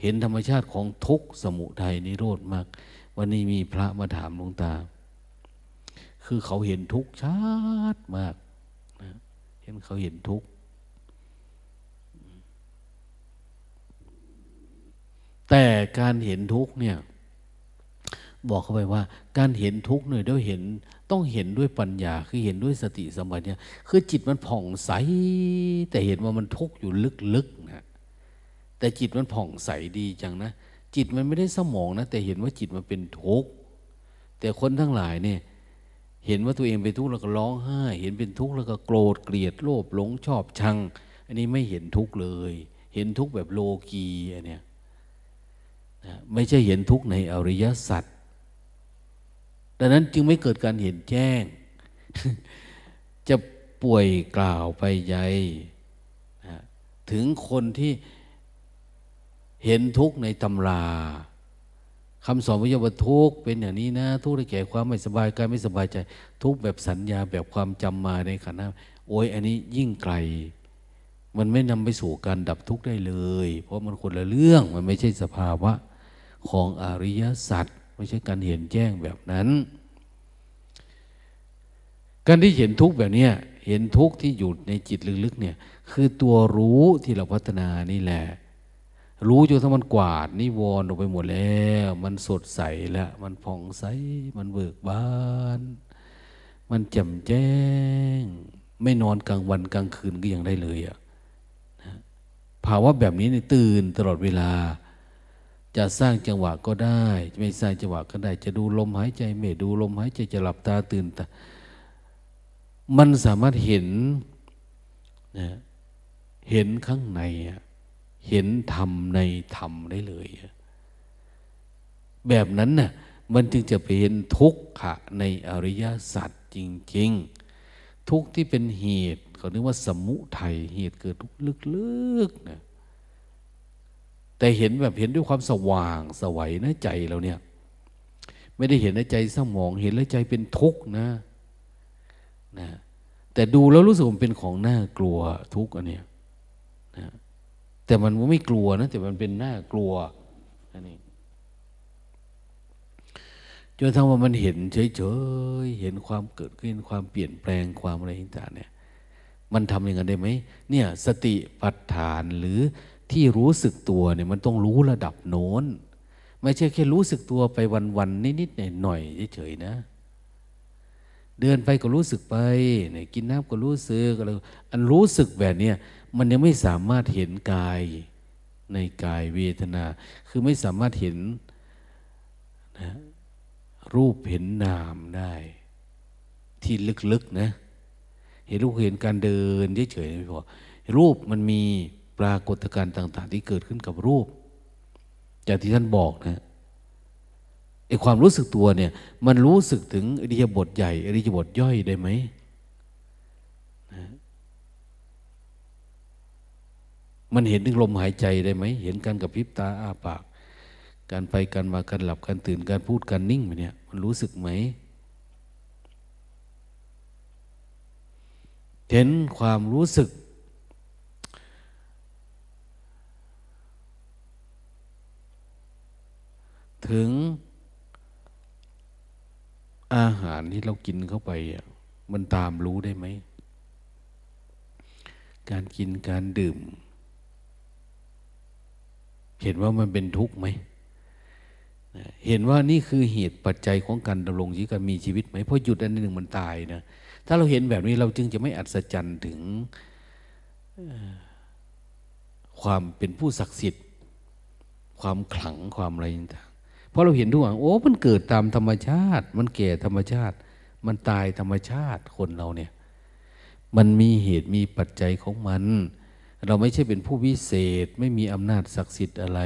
เห็นธรรมชาติของทุกสมุทัยนิโรธมาก วันนี้มีพระมาถามหลวงตา คือเขาเห็นทุกข์ชัดมากนะเห็นเขาเห็นทุกข์แต่การเห็นทุกข์เนี่ย บอกเขาไปว่า การเห็นทุกข์เนี่ยด้วยเห็นต้องเห็นด้วยปัญญา คือเห็นด้วยสติสมัเนี่ยคือจิตมันผ่องใส แต่เห็นว่ามันทุกข์อยู่ลึกๆนะแต่จิตมันผ่องใสดีจังนะ จิตมันไม่ได้สมองนะ แต่เห็นว่าจิตมันเป็นทุกข์แต่คนทั้งหลายเนี่ย เห็นว่าตัวเองเป็นทุกข์แล้วก็ร้องไห้ เห็นเป็นทุกข์แล้วก็โกรธเกลียดโลภหลงชอบชัง อันนี้ไม่เห็นทุกข์เลย เห็นทุกข์แบบโลกีอันเนี้ยไม่ใช่เห็นทุกข์ในอริยสัจดังนั้นจึงไม่เกิดการเห็นแจ้ง จะป่วยกล่าวไปใหญ่ถึงคนที่ เห็นทุกข์ในตำราคำสอนวิญญาณทุกข์เป็นอย่างนี้นะทุกข์ได้แก่ความไม่สบายกายไม่สบายใจ ทุกข์แบบสัญญาแบบความจำมาในขณะโอ้ยอันนี้ยิ่งไกล มันไม่นำไปสู่การดับทุกข์ได้เลย เพราะมันคนละเรื่องมันไม่ใช่สภาวะของอริยสัจไม่ใช่การเห็นแจ้งแบบนั้นการที่เห็นทุกข์แบบนี้เห็นทุกข์ที่อยู่ในจิตลึกๆเนี่ยคือตัวรู้ที่เราพัฒนานี่แหละ รู้จนทั้งมันกวาดนิวรณ์ออกไปหมดแล้ว มันสดใสแล้ว มันผ่องใส มันเบิกบาน มันแจ่มแจ้ง ไม่นอนกลางวันกลางคืนก็ยังได้เลยอะภาวะแบบนี้นี่ตื่นตลอดเวลา จะสร้างจังหวะก็ได้ ไม่สร้างจังหวะก็ได้ จะดูลมหายใจไม่ดูลมหายใจจะหลับตาตื่นตามันสามารถเห็นนะเห็นข้างในอะ เห็นธรรมในธรรมได้เลย แบบนั้นน่ะมันจึงจะไปเห็นทุกขะในอริยสัจจริง ๆ ทุกที่เป็นเหตุเขาเรียกว่าสมุทัยเหตุเกิดทุกลึกๆนะแต่เห็นแบบเห็นด้วยความสว่างสวัยนะใจเราเนี่ย ไม่ได้เห็นในใจสมองเห็นแล้วใจเป็นทุกข์นะนะ แต่ดูแล้วรู้สึกมันเป็นของน่ากลัวทุกอันเนี้ย แต่มันไม่กลัวนะ แต่มันเป็นหน่ากลัวอันนี้จนทั้งว่ามันเห็นเฉยๆ เห็นความเกิดขึ้นความเปลี่ยนแปลงความอะไรต่างๆเนี่ย มันทำอย่างนั้นได้ไหมเนี่ยสติปัฏฐานหรือที่รู้สึกตัวเนี่ยมันต้องรู้ระดับโน้น ไม่ใช่แค่รู้สึกตัวไปวันๆนิดๆหน่อยๆเฉยๆนะ เดินไปก็รู้สึกไปกินน้ำก็รู้สึกอะไรอันรู้สึกแบบเนี้ มันยังไม่สามารถเห็นกายในกายเวทนา คือไม่สามารถเห็นนะรูปเห็นนามได้ ที่ลึกๆนะ เห็นรูปเห็นการเดินเฉยๆไม่พอรูปมันมีปรากฏการณ์ต่าง ๆ ที่เกิดขึ้นกับรูปจากที่ท่านบอกนะไอความรู้สึกตัวเนี่ย มันรู้สึกถึงอริยบทใหญ่อริยบทย่อยได้ไหมนะ มันเห็นถึงลมหายใจได้ไหม เห็นการกับพริบตาอ้าปาก การไปการมาการหลับการตื่นการพูดการนิ่งเนี่ย มันรู้สึกไหม เห็นความรู้สึก ถึงอาหารที่เรากินเข้าไปอะมันตามรู้ได้ไหม การกินการดื่ม เห็นว่ามันเป็นทุกข์ไหม เห็นว่านี่คือเหตุปัจจัยของการดำรงชีวิตการมีชีวิตไหมเพราะหยุดอันหนึ่งมันตายนะ ถ้าเราเห็นแบบนี้เราจึงจะไม่อัศจรรย์ถึงความเป็นผู้ศักดิ์สิทธิ์ ความขลังความอะไรต่างเพราะเราเห็นทุกอย่างโอ้ มันเกิดตามธรรมชาติ มันแก่ธรรมชาติ มันตายธรรมชาติคนเราเนี่ย มันมีเหตุมีปัจจัยของมัน เราไม่ใช่เป็นผู้วิเศษ ไม่มีอำนาจศักดิ์สิทธิ์อะไร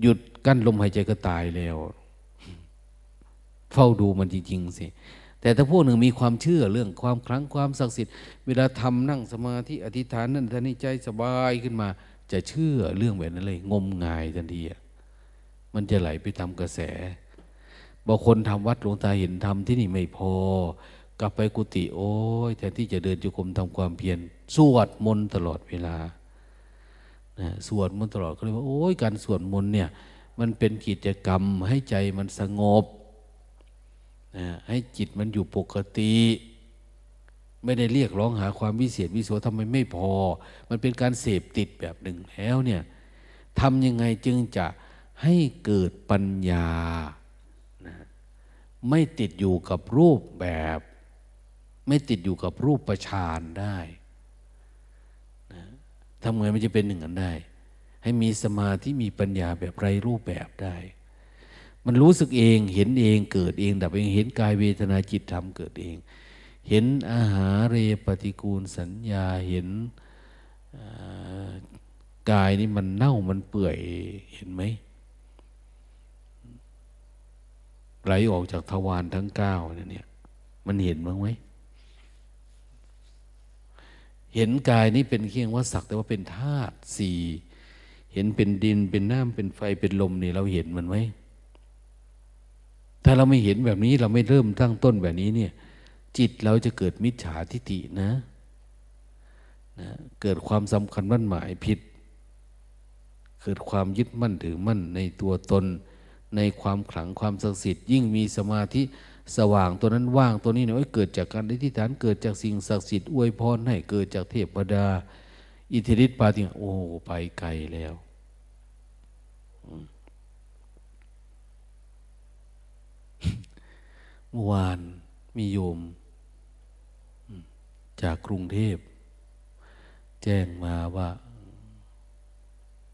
หยุดกั้นลมหายใจก็ตายแล้ว เฝ้าดูมันจริงๆสิแต่ถ้าพวกหนึ่งมีความเชื่อเรื่องความครั้งความศักดิ์สิทธิ์ เวลาทำนั่งสมาธิอธิษฐานนั่นท่านี้ใจสบายขึ้นมา จะเชื่อเรื่องแบบนั้นเลย งมงายทันทีอะมันจะไหลไปตามกระแสบางคนทำวัดหลวงตาเห็นทำที่นี่ไม่พอ กลับไปกุฏิโอ้ยแทนที่จะเดินจุกรมทำความเพียร สวดมนต์ตลอดเวลานะสวดมนต์ตลอดก็เลยว่าโอ้ยการสวดมนต์เนี่ยมันเป็นกิจกรรมให้ใจมันสงบนะให้จิตมันอยู่ปกติ ไม่ได้เรียกร้องหาความวิเศษวิโสทำไมไม่พอ มันเป็นการเสพติดแบบหนึ่งแล้วเนี่ยทำยังไงจึงจะให้เกิดปัญญานะไม่ติดอยู่กับรูปแบบ ไม่ติดอยู่กับรูปประชานได้ ทำไงมันจะเป็นหนึ่งกันได้ ให้มีสมาธิมีปัญญาแบบไรรูปแบบได้ มันรู้สึกเองเห็นเองเกิดเองดับเองเห็นกายเวทนาจิตธรรมเกิดเอง เห็นอาหารเรปฏิกูลสัญญาเห็นกายนี่มันเน่ามันเปื่อยเห็นไหมไหลออกจากทวารทั้งเก้าเนี่ยมันเห็นบ้างไหม เห็นกายนี้เป็นเคียงว่าสักแต่ว่าเป็นธาตุสี่เห็นเป็นดินเป็นน้ำเป็นไฟเป็นลมนี่เราเห็นมันไหมถ้าเราไม่เห็นแบบนี้เราไม่เริ่มตั้งต้นแบบนี้เนี่ย จิตเราจะเกิดมิจฉาทิฏฐินะนะเกิดความสำคัญมั่นหมายผิด เกิดความยึดมั่นถือมั่นในตัวตน ในความขลังความศักดิ์สิทธิ์ยิ่งมีสมาธิ สว่างตัวนั้นว่างตัวนี้เนี่ยเกิดจากการอธิษฐานเกิดจากสิ่งศักดิ์สิทธิ์อวยพรให้เกิดจากเทพดา อิทธิฤทธิปาฏิหาริย์โอ้ไปไกลแล้วเมื่อวานมีโยม จากกรุงเทพ แจ้งมาว่า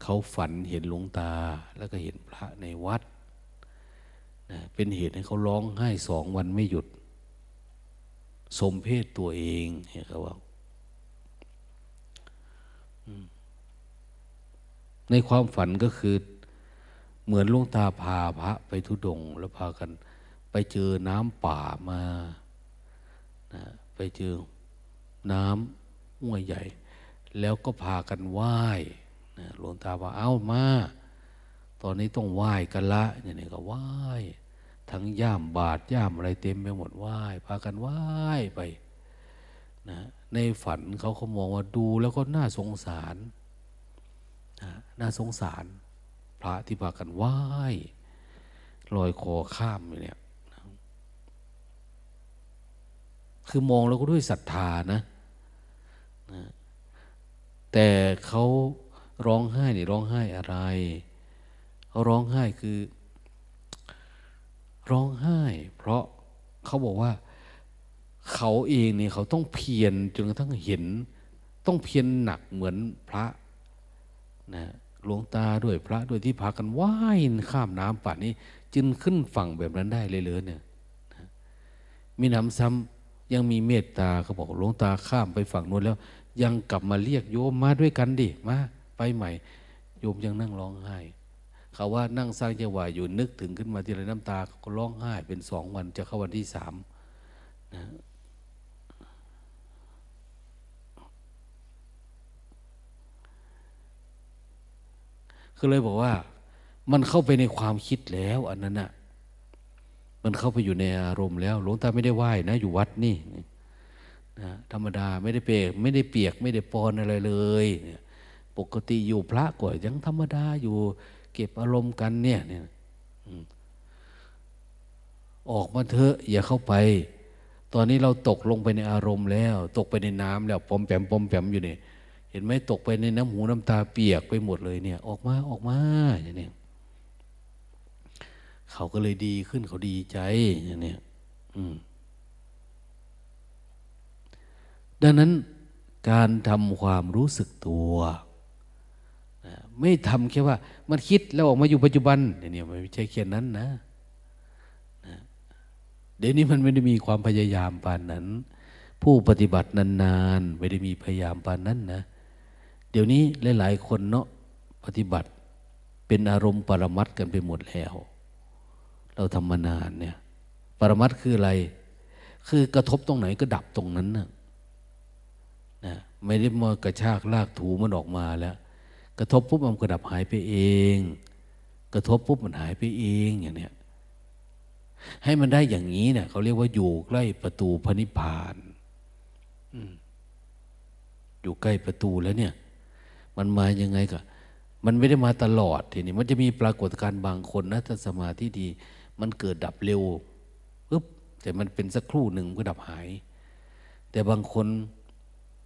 เขาฝันเห็นหลวงตาแล้วก็เห็นพระในวัด เป็นเหตุให้เขาร้องไห้สองวันไม่หยุด สมเพศตัวเองเห็นเขาว่าในความฝันก็คือเหมือนหลวงตาพาพระไปทุดง แล้วพากัน ไปเจอน้ำป่ามานะไปเจอน้ำห้วยใหญ่ แล้วก็พากันไหว้นะหลวงตาว่าเอ้ามา ตอนนี้ต้องไหว้กันละอย่างนี้ก็ไหว้ ทั้งย่ามบาดย่ามอะไรเต็มไปหมดไหว้พากันไหว้ไปนะในฝันเขาเขามองว่าดูแล้วก็น่าสงสารนะน่าสงสาร พระที่พากันไหว้ลอยคอข้ามอยู่เนี่ยคือมองแล้วก็ด้วยศรัทธานะนะแต่เขาร้องไห้นี่ร้องไห้อะไรเขาร้องไห้คือ ร้องไห้ เพราะเขาบอกว่าเขาเองเนี่ยเขาต้องเพียรจนกระทั่งเห็น ต้องเพียรหนักเหมือนพระนะหลวงตาด้วยพระด้วยที่พากันว่ายข้ามน้ำป่านี้ จึงขึ้นฝั่งแบบนั้นได้เลยเลยเนี่ยนะมีน้ำซ้ำยังมีเมตตาเขาบอกหลวงตาข้ามไปฝั่งนู้นแล้ว ยังกลับมาเรียกโยมมาด้วยกันดิมาไปใหม่ โยมยังนั่งร้องไห้ เขาว่านั่งสร้างจังหวะอยู่นึกถึงขึ้นมาทีไรน้ำตาก็ร้องไห้เป็นสองวันจะเข้าวันที่สามนะคือเลยบอกว่า มันเข้าไปในความคิดแล้วอันนั้นน่ะมันเข้าไปอยู่ในอารมณ์แล้วหลวงตาไม่ได้ไหว้นะ อยู่วัดนี่นะธรรมดาไม่ได้เปียก ไม่ได้เปียกไม่ได้ปอนอะไรเลยเนี่ยปกติอยู่พระก็ยังธรรมดาอยู่ เก็บอารมณ์กันเนี่ยเนี่ยออกมาเถอะอย่าเข้าไป ตอนนี้เราตกลงไปในอารมณ์แล้ว ตกไปในน้ำแล้วปอมแปมปอมแปมอยู่เนี่ยเห็นไหมตกไปในน้ำหูน้ำตาเปียกไปหมดเลยเนี่ย ออกมาออกมาอย่างนี้เขาก็เลยดีขึ้นเขาดีใจอย่างนี้อืมดังนั้นการทำความรู้สึกตัว ไม่ทำแค่ว่า มันคิดแล้วออกมาอยู่ปัจจุบันเนี่ยมันไม่ใช่แค่นั้นนะเดี๋ยวนี้มันไม่ได้มีความพยายามปานนั้น ผู้ปฏิบัตินานๆไม่ได้มีพยายามปานนั้นนะ เดี๋ยวนี้หลายๆคนเนาะปฏิบัติเป็นอารมณ์ปรมัดกันไปหมดแล้ว เราทำมานานเนี่ย ปรมัดคืออะไร คือกระทบตรงไหนก็ดับตรงนั้นนะนะไม่ได้มากระชากลากถูมันออกมาแล้ว กระทบปุ๊บมันกระดับหายไปเอง กระทบปุ๊บมันหายไปเองอย่างเนี้ยให้มันได้อย่างนี้เนี่ยเขาเรียกว่าอยู่ใกล้ประตูพระนิพพานอยู่ใกล้ประตูแล้วเนี่ย มันมายังไงก็มันไม่ได้มาตลอดทีนี้มันจะมีปรากฏการณ์บางคนนะถ้าสมาธิดี มันเกิดดับเร็วปึ๊บแต่มันเป็นสักครู่หนึ่งก็ดับหาย แต่บางคน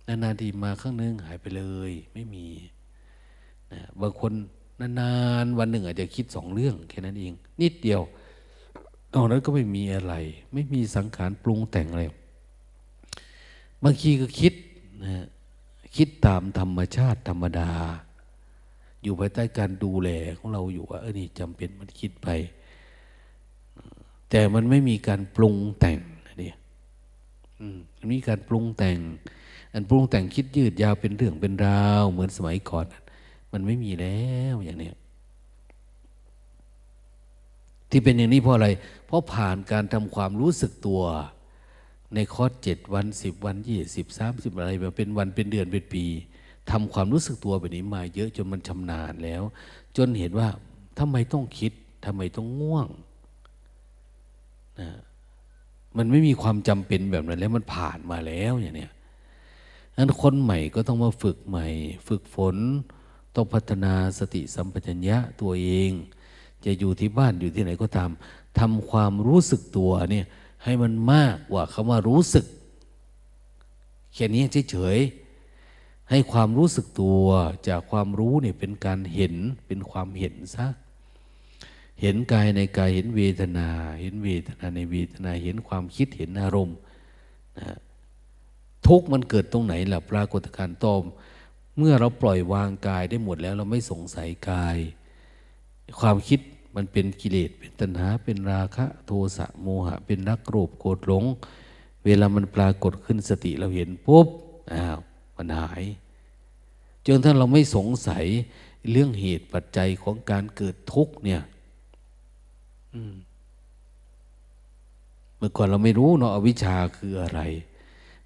นานๆทีมาข้งนึงหายไปเลย ไม่มี นะบางคนนานๆวันหนึ่งอาจจะคิดสองเรื่องแค่นั้นเอง นิดเดียวนอกนั้นก็ไม่มีอะไร ไม่มีสังขารปรุงแต่งอะไรบางทีก็คิดนะคิดตามธรรมชาติธรรมดา อยู่ภายใต้การดูแลของเราอยู่ว่าเออนี่จำเป็นมันคิดไป แต่มันไม่มีการปรุงแต่งเนี่ยมันมีการปรุงแต่งอันปรุงแต่งคิดยืดยาวเป็นเรื่องเป็นราว เหมือนสมัยก่อน มันไม่มีแล้วอย่างนี้ที่เป็นอย่างนี้เพราะอะไร เพราะผ่านการทำความรู้สึกตัว ในคอร์สเจ็ดวันสิบวันยี่สิบสามสิบอะไรแบบเป็นวันเป็นเดือนเป็นปีทำความรู้สึกตัวแบบนี้มาเยอะจนมันชำนาญแล้ว จนเห็นว่าทำไมต้องคิดทำไมต้องง่วงนะมันไม่มีความจำเป็นแบบนั้นแล้วมันผ่านมาแล้วอย่างเนี้ยนั้นคนใหม่ก็ต้องมาฝึกใหม่ ฝึกฝน ต้องพัฒนาสติสัมปชัญญะตัวเอง จะอยู่ที่บ้านอยู่ที่ไหนก็ตามทำความรู้สึกตัวเนี่ยให้มันมากกว่าคำว่ารู้สึก แค่นี้เฉยๆให้ความรู้สึกตัวจากความรู้เนี่ยเป็นการเห็นเป็นความเห็นซะเห็นกายในกายเห็นเวทนา เห็นเวทนาในเวทนาเห็นความคิดเห็นอารมณ์นะทุกมันเกิดตรงไหนล่ะปรากฏการณ์ตอม เมื่อเราปล่อยวางกายได้หมดแล้ว เราไม่สงสัยกาย ความคิดมันเป็นกิเลสเป็นตัณหาเป็นราคะโทสะโมหะ เป็นรักโกรธโกรธหลง เวลามันปรากฏขึ้นสติเราเห็นปุ๊บอ้าวมันหายจนถ้าเราไม่สงสัยเรื่องเหตุปัจจัยของการเกิดทุกข์เนี่ยเมื่อก่อนเราไม่รู้เนาะอวิชชาคืออะไร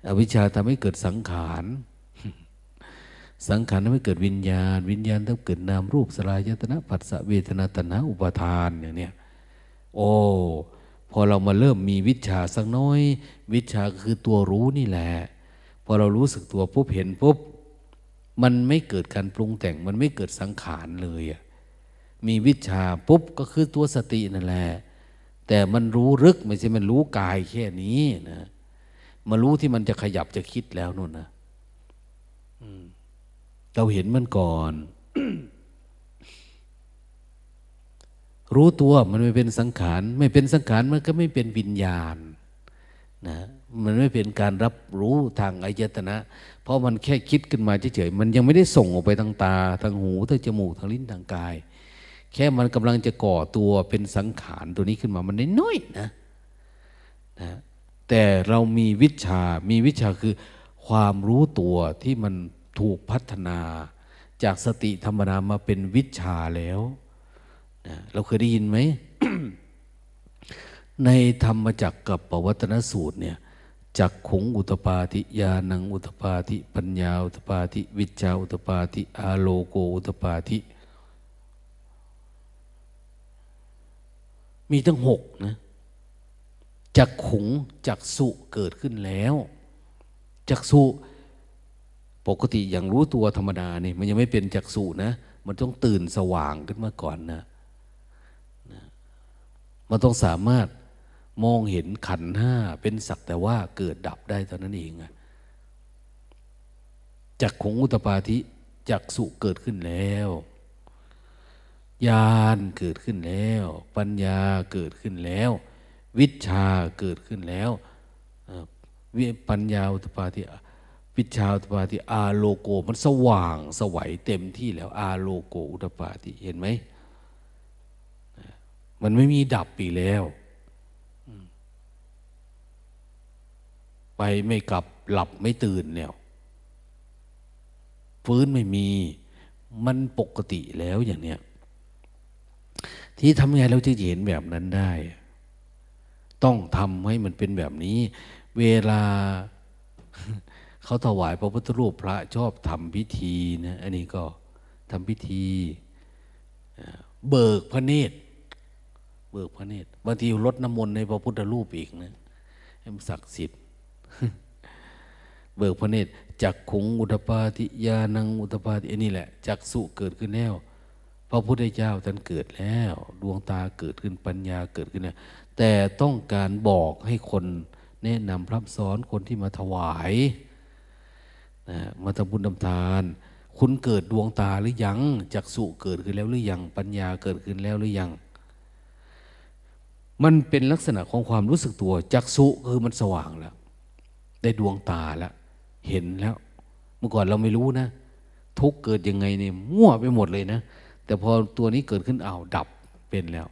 อวิชชาทำให้เกิดสังขาร สังขารทำให้เกิดวิญญาณ วิญญาณทำให้เกิดนามรูปสลายยตนะผัสสะเวทนาตนะอุปทานอย่างเนี้ยโอ้พอเรามาเริ่มมีวิชาสักน้อย วิชาคือตัวรู้นี่แหละพอเรารู้สึกตัวปุ๊บเห็นปุ๊บมันไม่เกิดการปรุงแต่งมันไม่เกิดสังขารเลยอะมีวิชาปุ๊บก็คือตัวสตินั่นแหละ แต่มันรู้ลึกไม่ใช่มันรู้กายแค่นี้นะมารู้ที่มันจะขยับจะคิดแล้วนู่นนะ เราเห็นมันก่อน รู้ตัวมันไม่เป็นสังขาร ไม่เป็นสังขารมันก็ไม่เป็นวิญญาณนะมันไม่เป็นการรับรู้ทางอายตนะ เพราะมันแค่คิดขึ้นมาเฉยๆมันยังไม่ได้ส่งออกไปทางตา ทางหูทางจมูกทางลิ้นทางกาย แค่มันกำลังจะก่อตัวเป็นสังขารตัวนี้ขึ้นมามันน้อยๆนะนะแต่เรามีวิชา มีวิชาคือความรู้ตัวที่มัน ถูกพัฒนาจากสติธรรมดามาเป็นวิชาแล้วนะเราเคยได้ยินไหม ในธรรมจักกับปวัตนสูตรเนี่ยจักขงอุตปาทิยานังอุตปาทิปัญญาอุตปาทิวิชาอุตปาทิอาโลโกอุตปาทิมีทั้งหกนะจักขุงจักสุเกิดขึ้นแล้ว จักสุ ปกติอย่างรู้ตัวธรรมดาเนี่ยมันยังไม่เป็นจักสุนะ มันต้องตื่นสว่างขึ้นมาก่อนนะมันต้องสามารถมองเห็นขันห้าเป็นสักแต่ว่าเกิดดับได้เท่านั้นเองจักขงอุตปาธิจักสุเกิดขึ้นแล้วญาณเกิดขึ้นแล้ว ปัญญาเกิดขึ้นแล้ว วิชาเกิดขึ้นแล้ววิปัญญาอุตปาทิ วิชาอุตปาทิอาโลโกมันสว่างสวัยเต็มที่แล้ว อาโลโกอุตปาทิเห็นไหมมันไม่มีดับปีแล้วไปไม่กลับหลับไม่ตื่นแล้วฟื้นไม่มี มันปกติแล้วอย่างเนี้ยที่ทำไงเราจะเห็นแบบนั้นได้ ต้องทำให้มันเป็นแบบนี้ เวลา เขาถวายพระพุทธรูปพระชอบทำพิธีนะอันนี้ก็ทำพิธีเบิกพระเนตร เบิกพระเนตรบางทีลดน้ำมนต์ในพระพุทธรูปอีกนะให้มันศักดิ์สิทธิ์เบิกพระเนตรจักขุงอุตปาทิยานังอุตปาทิอันนี้แหละจักสุเกิดขึ้นแล้วพระพุทธเจ้าท่านเกิดแล้ว ดวงตาเกิดขึ้นปัญญาเกิดขึ้นแล้วแต่ต้องการบอกให้คนแนะนำพร่ำสอนคนที่มาถวาย นะมาทำบุญทำทาน คุณเกิดดวงตาหรือยังจักสุเกิดขึ้นแล้วหรือยัง ปัญญาเกิดขึ้นแล้วหรือยัง มันเป็นลักษณะของความรู้สึกตัวจักสุคือมันสว่างแล้ว ได้ดวงตาแล้ว เห็นแล้ว เมื่อก่อนเราไม่รู้นะ ทุกเกิดยังไงเนี่ยมั่วไปหมดเลยนะ แต่พอตัวนี้เกิดขึ้นเอาดับเป็นแล้ว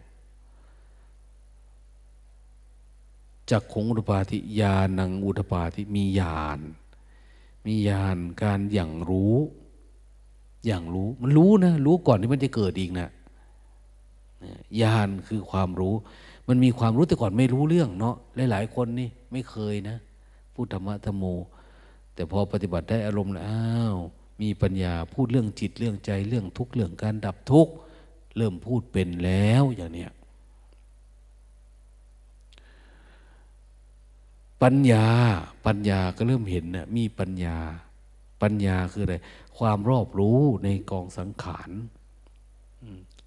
จากคงอุตปาทิยานังอุตปาทิมีญาณ มีญาณการอย่างรู้ อย่างรู้ มันรู้นะ รู้ก่อนที่มันจะเกิดอีกนะญาณคือความรู้ มันมีความรู้แต่ก่อนไม่รู้เรื่องเนาะหลาย ๆ คนนี่ไม่เคยนะพูดธรรมะธรรมโม แต่พอปฏิบัติได้อารมณ์แล้วอ้าวมีปัญญาพูดเรื่องจิตเรื่องใจเรื่องทุกข์เรื่องการดับทุกข์เริ่มพูดเป็นแล้วอย่างเนี้ย ปัญญาปัญญาก็เริ่มเห็นนะมีปัญญา ปัญญาคืออะไรความรอบรู้ในกองสังขาร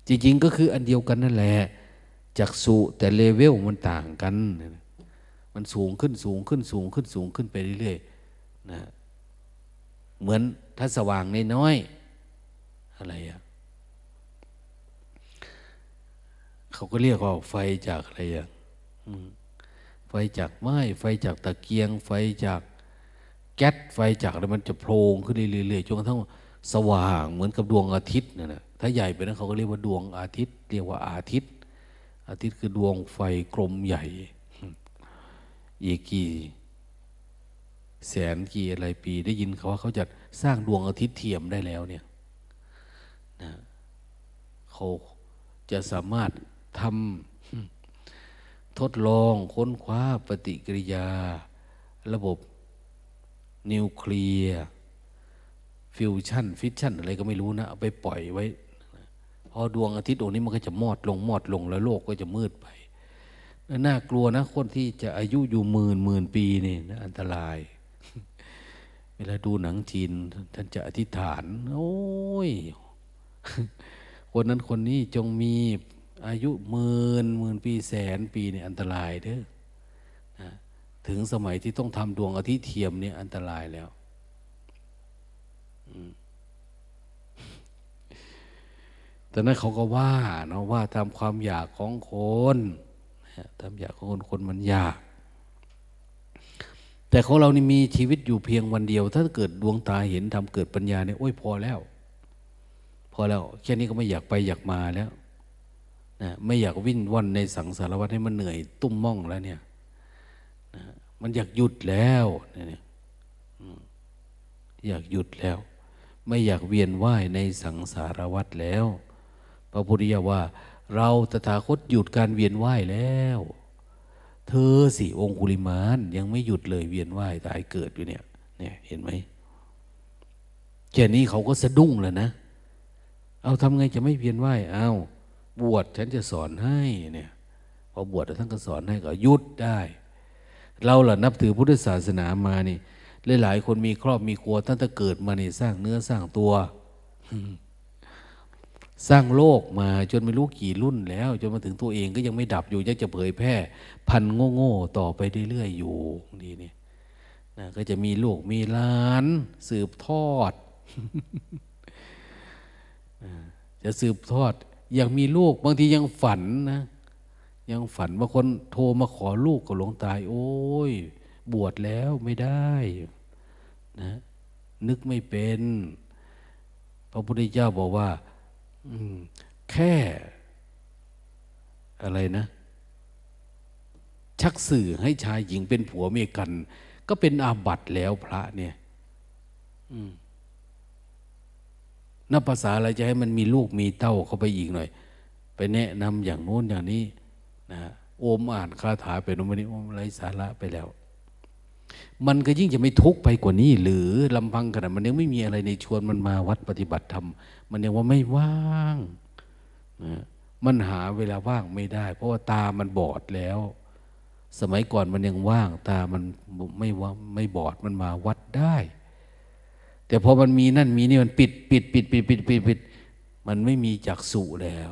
จริงๆก็คืออันเดียวกันนั่นแหละจักสุแต่เลเวลมันต่างกัน มันสูงขึ้นสูงขึ้นสูงขึ้นสูงขึ้นไปเรื่อยๆนะเหมือนถ้าสว่างน้อยๆอะไรอะเขาก็เรียกว่าไฟจากอะไรอะ ไฟจากไม้ไฟจากตะเกียง ไฟจากแก๊สไฟจากอะไรมันจะโพลงขึ้นเรื่อยๆจนกระทั่งสว่างเหมือนกับดวงอาทิตย์นั่นแหละถ้าใหญ่ไปนั้นเขาก็เรียกว่าดวงอาทิตย์ เรียกว่าอาทิตย์ อาทิตย์คือดวงไฟกลมใหญ่ อีกกี่แสนกี่อะไรปีได้ยินเขาว่าเขาจะสร้างดวงอาทิตย์เทียมได้แล้วเนี่ยนะเขาจะสามารถทำ ทดลองค้นคว้าปฏิกิริยา ระบบนิวเคลียร์ฟิวชั่นฟิชชั่นอะไรก็ไม่รู้นะ เอาไปปล่อยไว้ พอดวงอาทิตย์ดวงนี้มันก็จะมอดลงมอดลงแล้วโลกก็จะมืดไป น่ากลัวนะ คนที่จะอายุอยู่หมื่นหมื่นปีนี่นะอันตราย เวลาดูหนังจีน ท่านจะอธิษฐาน โอ้ย คนนั้นคนนี้จงมี อายุหมื่นหมื่นปีแสนปีเนี่ยอันตรายเด้อถึงสมัยที่ต้องทำดวงอาทิตย์เทียมเนี่ยอันตรายแล้วตอนนั้นเขาก็ว่าเนาะว่าตามความอยากของคนตามอยากของคนคนมันอยาก แต่ของเรานี่มีชีวิตอยู่เพียงวันเดียว ถ้าเกิดดวงตาเห็นทำเกิดปัญญาเนี่ยโอ้ยพอแล้ว พอแล้วแค่นี้ก็ไม่อยากไปอยากมาแล้ว นะไม่อยากวิ่นวันในสังสารวัฏให้มันเหนื่อย ตุ้มม่องแล้วเนี่ยนะมันอยากหยุดแล้วเนี่ยอยากหยุดแล้ว ไม่อยากเวียนว่ายในสังสารวัฏแล้ว พระพุทธเจ้าว่า เราตถาคตหยุดการเวียนว่ายแล้ว เธอสิองคุลิมานยังไม่หยุดเลยเวียนว่ายตายเกิดอยู่เนี่ย เนี่ยเห็นไหมแค่นี้เขาก็สะดุ้งแล้วนะ เอาทำไงจะไม่เวียนว่ายเอา บวชฉันจะสอนให้เนี่ยพอบวชแล้วท่านก็สอนให้ก็ยุดได้ เราล่ะนับถือพุทธศาสนามานี่หลายๆคนมีครอบมีครัวตั้งแต่เกิดมานี่สร้างเนื้อสร้างตัว สร้างโลกมาจนไม่รู้กี่รุ่นแล้ว จนมาถึงตัวเองก็ยังไม่ดับอยู่ยังจะเผยแพร่ พันโง่ๆต่อไปเรื่อยๆอยู่ดีนี่นะก็จะมีลูกมีหลาน สืบทอดจะสืบทอด อยากมีลูก บางทียังฝันนะ ยังฝันบางคนโทรมาขอลูกกับหลวงตาย โอ้ย บวชแล้วไม่ได้นะนึกไม่เป็น พระพุทธเจ้าบอกว่าแค่ อะไรนะ ชักสื่อให้ชายหญิงเป็นผัวเมียกัน ก็เป็นอาบัติแล้วพระเนี่ย อืม นับภาษาอะไรจะให้มันมีลูกมีเต้าเข้าไปอีกหน่อย ไปแนะนำอย่างโน้นอย่างนี้นะโอมอ่านคาถาไปโน้นวันนี้โอมไรสาระไปแล้ว มันก็ยิ่งจะไม่ทุกข์ไปกว่านี้ หรือลำพังขนาดมันยังไม่มีอะไรในชวนมันมาวัดปฏิบัติธรรมมันยังว่าไม่ว่างนะมันหาเวลาว่างไม่ได้ เพราะว่าตามันบอดแล้ว สมัยก่อนมันยังว่าง ตามันไม่ว่าไม่บอดมันมาวัดได้ แต่พอมันมีนั่นมีนี่มันปิดปิดปิดปิดปิดปิดปิดมันไม่มีจักษุแล้ว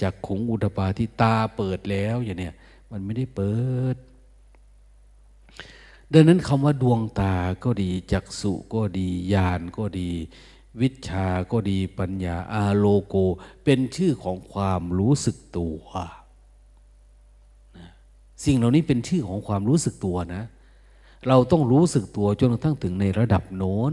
จักขงอุตปาที่ตาเปิดแล้วอย่างเนี้ยมันไม่ได้เปิด ดังนั้นคำว่าดวงตาก็ดีจักษุก็ดีญาณก็ดี วิชาก็ดีปัญญาอาโลโก เป็นชื่อของความรู้สึกตัวสิ่งเหล่านี้เป็นชื่อของความรู้สึกตัวนะ เราต้องรู้สึกตัวจนกระทั่งถึงในระดับโน้น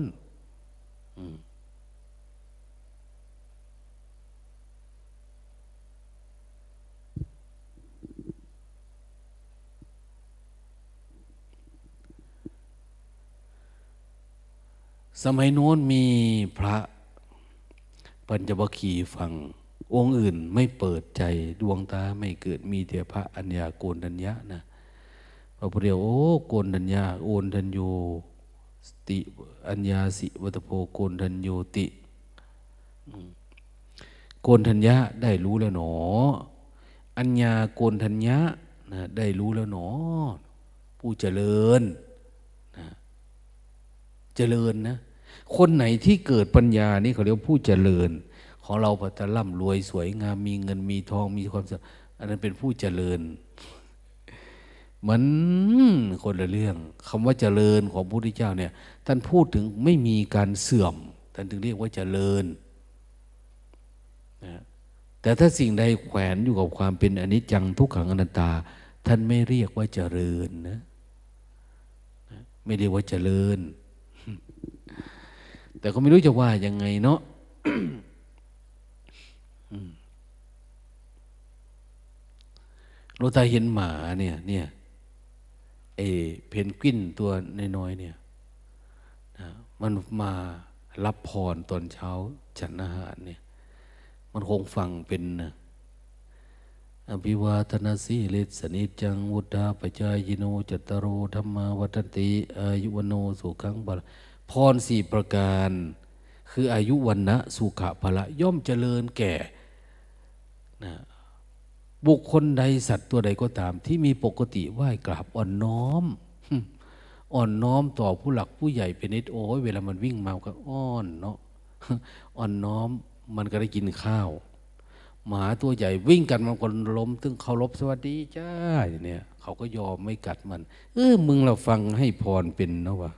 สมัยโน้นมีพระปัญจวัคคีย์ฟัง องค์อื่นไม่เปิดใจดวงตาไม่เกิดมีแต่พระอัญญาโกนัญญะนะพระพุทธเจ้าโอ้โกนัญญาโอนทัญโย ติอัญญาสิวัตโพโกนทัญโยติโกนทัญญะได้รู้แล้วหนอ อัญญาโกนทัญญะนะได้รู้แล้วหนอ ผู้เจริญนะเจริญนะ คนไหนที่เกิดปัญญานี่เขาเรียกผู้เจริญ ของเราพัฒร่ำรวยสวยงามมีเงินมีทองมีความสุขอันนั้นเป็นผู้เจริญ มันคนละเรื่องคำว่าเจริญของพระพุทธเจ้าเนี่ย ท่านพูดถึงไม่มีการเสื่อม ท่านถึงเรียกว่าเจริญนะแต่ถ้าสิ่งใดแขวนอยู่กับความเป็นอนิจจังทุกขังอนัตตา ท่านไม่เรียกว่าเจริญนะไม่เรียกว่าเจริญ แต่ก็ไม่รู้จะว่ายังไงเนาะโลตาเห็นหมาเนี่ยเนี่ย เอเพนกวินตัวน้อยๆเนี่ยนะมันมารับพรตอนเช้าฉันอาหารเนี่ย มันคงฟังเป็นนะอภิวาทนาสีเลสนิจังวุฒาปจายโนจตโรธรรมาวัตติ อายุวโนสุขังบาลพรสี่ประการ คืออายุวันนะสุขะพละย่อมเจริญแก่นะ บุคคลใดสัตว์ตัวใดก็ตาม ที่มีปกติไหว้กราบอ่อนน้อม อ่อนน้อมต่อผู้หลักผู้ใหญ่เป็นนิดโอ้ยเวลามันวิ่งมาก็อ้อนเนาะอ่อนน้อมมันก็ได้กินข้าว หมาตัวใหญ่วิ่งกันมันคนล้มตึงเคารพสวัสดีจ้าเนี่ยเขาก็ยอมไม่กัดมัน เออมึงเราฟังให้พรเป็นเนาะวะ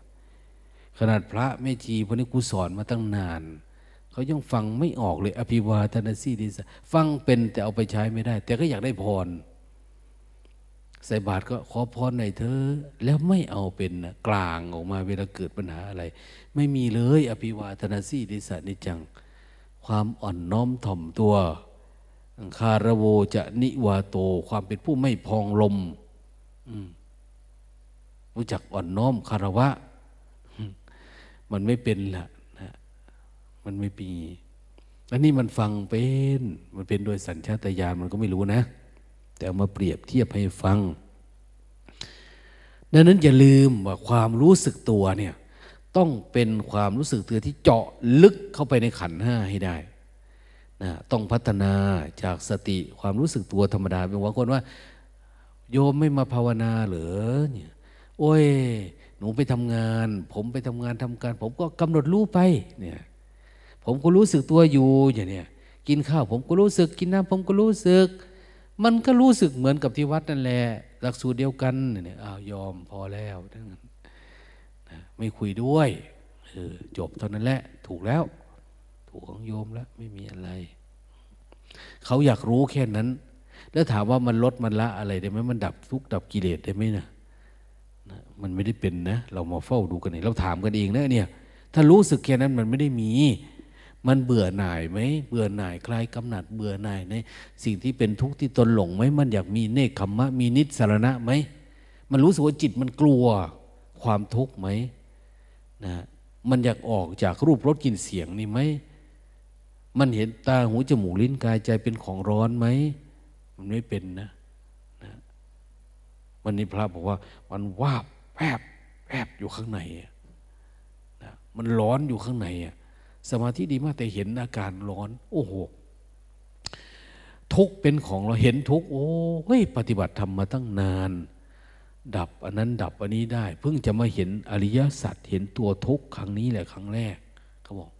ขนาดพระแม่ชีพวกนี้กูสอนมาตั้งนาน เขายังฟังไม่ออกเลย อภิวาทนาสีดีสฟังเป็นแต่เอาไปใช้ไม่ได้ แต่ก็อยากได้พร ใส่บาตรก็ขอพรหน่อยเธอ แล้วไม่เอาเป็นนะกลางออกมาเวลาเกิดปัญหาอะไร ไม่มีเลย อภิวาทนาสีดิสนิจัง ความอ่อนน้อมถ่อมตัวคารโวจะนิวาโต ความเป็นผู้ไม่พองลมรู้จักอ่อนน้อมคารวะ มันไม่เป็นละ มันไม่ปีอันนี้มันฟังเป็น มันเป็นโดยสัญชาตญาณมันก็ไม่รู้นะ แต่เอามาเปรียบเทียบให้ฟัง ดังนั้นอย่าลืมว่าความรู้สึกตัวเนี่ยต้องเป็นความรู้สึกตัวที่เจาะลึกเข้าไปในขันห้าให้ได้นะต้องพัฒนาจากสติความรู้สึกตัวธรรมดาเป็นว่าคนว่า โยมไม่มาภาวนาเหรอเนี่ยโอ้ย หนูไปทำงาน ผมไปทำงานทำการ ผมก็กำหนดรู้ไปเนี่ย ผมก็รู้สึกตัวอยู่อย่างเนี้ยกินข้าวผมก็รู้สึก กินน้ำผมก็รู้สึก มันก็รู้สึกเหมือนกับที่วัดนั่นแหละหลักสูตรเดียวกันเนี่ยอ้าวยอมพอแล้วทั้งนั้นไม่คุยด้วยเออจบเท่านั้นแหละ ถูกแล้ว ถูกของโยมแล้วไม่มีอะไร เขาอยากรู้แค่นั้น แล้วถามว่ามันลดมันละอะไรได้ไหมมันดับทุกดับกิเลสได้ไหมนะนะมันไม่ได้เป็นนะ เรามาเฝ้าดูกันเองเราถามกันเองนะเนี่ย ถ้ารู้สึกแค่นั้นมันไม่ได้มี มันเบื่อหน่ายไหมเบื่อหน่ายคลายกำหนัดเบื่อหน่ายในสิ่งที่เป็นทุกข์ที่ตนหลงไหมมันอยากมีเนคขมมะมีนิสารณะไหมมันรู้สึกว่าจิตมันกลัวความทุกข์ไหมนะมันอยากออกจากรูปรสกลิ่นเสียงนี่ไหมมันเห็นตาหูจมูกลิ้นกายใจเป็นของร้อนไหมมันไม่เป็นนะนะวันนี้พระบอกว่า มันวาบแผบแผบอยู่ข้างในนะมันร้อนอยู่ข้างในอะ สมาธิดีมากแต่เห็นอาการร้อน โอ้โห ทุกเป็นของเราเห็นทุกโอ้เฮ้ยปฏิบัติทำมาตั้งนาน ดับอันนั้นดับอันนี้ได้ เพิ่งจะมาเห็นอริยสัจเห็นตัวทุกครั้งนี้แหละครั้งแรกเขาบอก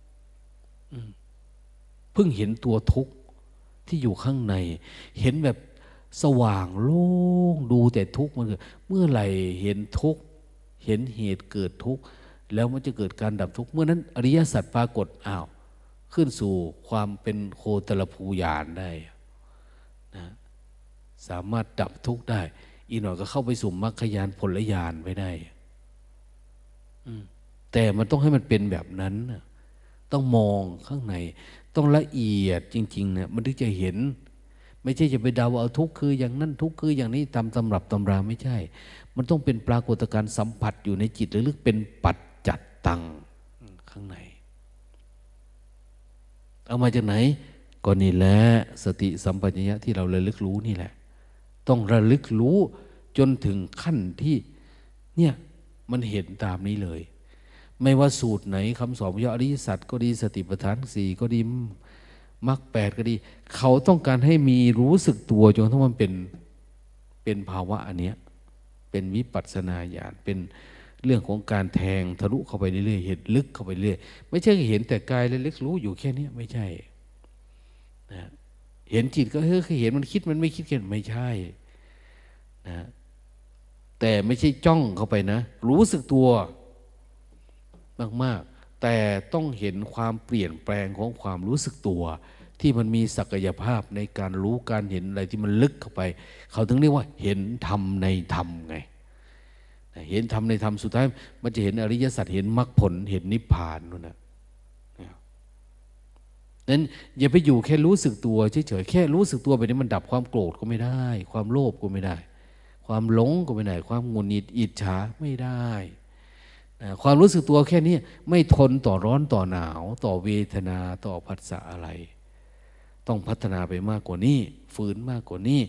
เพิ่งเห็นตัวทุกที่อยู่ข้างใน เห็นแบบสว่างโล่งดูแต่ทุกมันเมื่อไหร่เห็นทุกเห็นเหตุเกิดทุกข์ แล้วมันจะเกิดการดับทุกข์เมื่อนั้น อริยสัจปรากฏอ้าวขึ้นสู่ความเป็นโคตรภูยานได้นะสามารถดับทุกข์ได้ อีกหน่อยก็เข้าไปสู่มรรคยานผลยานไปได้แต่มันต้องให้มันเป็นแบบนั้นต้องมองข้างใน ต้องละเอียดจริงๆเนี่ยมันถึงจะเห็น ไม่ใช่จะไปเดาเอาทุกข์คือ อย่างนั้นทุกข์คือ อย่างนี้ตามตำรับตำราไม่ใช่ มันต้องเป็นปรากฏการณ์สัมผัสอยู่ในจิตหรือเป็นปัจ ตังข้างใน เอามาจากไหน ก็นี่แหละสติสัมปชัญญะที่เราระลึกรู้นี่แหละ ต้องระลึกรู้จนถึงขั้นที่เนี่ยมันเห็นตามนี้เลย ไม่ว่าสูตรไหนคำสอนพระอริยสัจก็ดีสติปัฏฐานสี่ก็ดีมรรคแปดก็ดี เขาต้องการให้มีรู้สึกตัวจนทั้งมันเป็นเป็นภาวะอันเนี้ยเป็นวิปัสสนาญาณเป็น เรื่องของการแทงทะลุเข้าไปเรื่อยๆเห็นลึกเข้าไปเรื่อยไม่ใช่เห็นแต่กายเล็กๆรู้อยู่แค่นี้ไม่ใช่นะเห็นจิตก็เฮ้ยเห็นมันคิดมันไม่คิดกันไม่ใช่นะแต่ไม่ใช่จ้องเข้าไปนะ รู้สึกตัวมากๆ แต่ต้องเห็นความเปลี่ยนแปลงของความรู้สึกตัว ที่มันมีศักยภาพในการรู้การเห็นอะไรที่มันลึกเข้าไป เขาถึงเรียกว่าเห็นธรรมในธรรมไง เห็นธรรมในธรรมสุดท้าย มันจะเห็นอริยสัจเห็นมรรคผลเห็นนิพพานนู่นนะนั้นอย่าไปอยู่แค่รู้สึกตัวเฉยๆแค่รู้สึกตัวไปนี้มันดับความโกรธก็ไม่ได้ ความโลภก็ไม่ได้ ความหลงก็ไม่ได้ ความงุนงิดอิจฉาไม่ได้นะความรู้สึกตัวแค่นี้ไม่ทนต่อร้อนต่อหนาว ต่อเวทนาต่อผัสสะอะไร ต้องพัฒนาไปมากกว่านี้ฝืนมากกว่านี้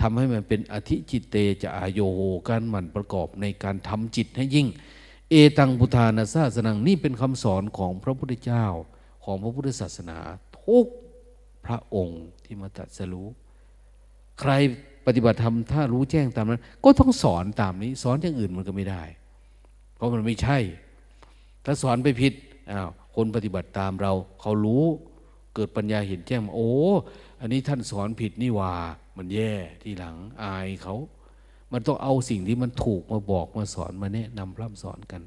ทำให้มันเป็นอธิจิตเตจะอายโยการหมั่นประกอบในการทำจิตให้ยิ่ง เอตังพุทธานาซาสนังนี่เป็นคำสอนของพระพุทธเจ้าของพระพุทธศาสนา ทุกพระองค์ที่มาตรัสรู้ ใครปฏิบัติธรรมถ้ารู้แจ้งตามนั้น ก็ต้องสอนตามนี้ สอนอย่างอื่นมันก็ไม่ได้ เพราะมันไม่ใช่ ถ้าสอนไปผิดอ้าวคนปฏิบัติตามเรา เขารู้เกิดปัญญาเห็นแจ้งโอ้ อันนี้ท่านสอนผิดนี่ว่า มันแย่ที่หลังอายเขา มันต้องเอาสิ่งที่มันถูกมาบอกมาสอนมาแนะนำร่ำสอนกัน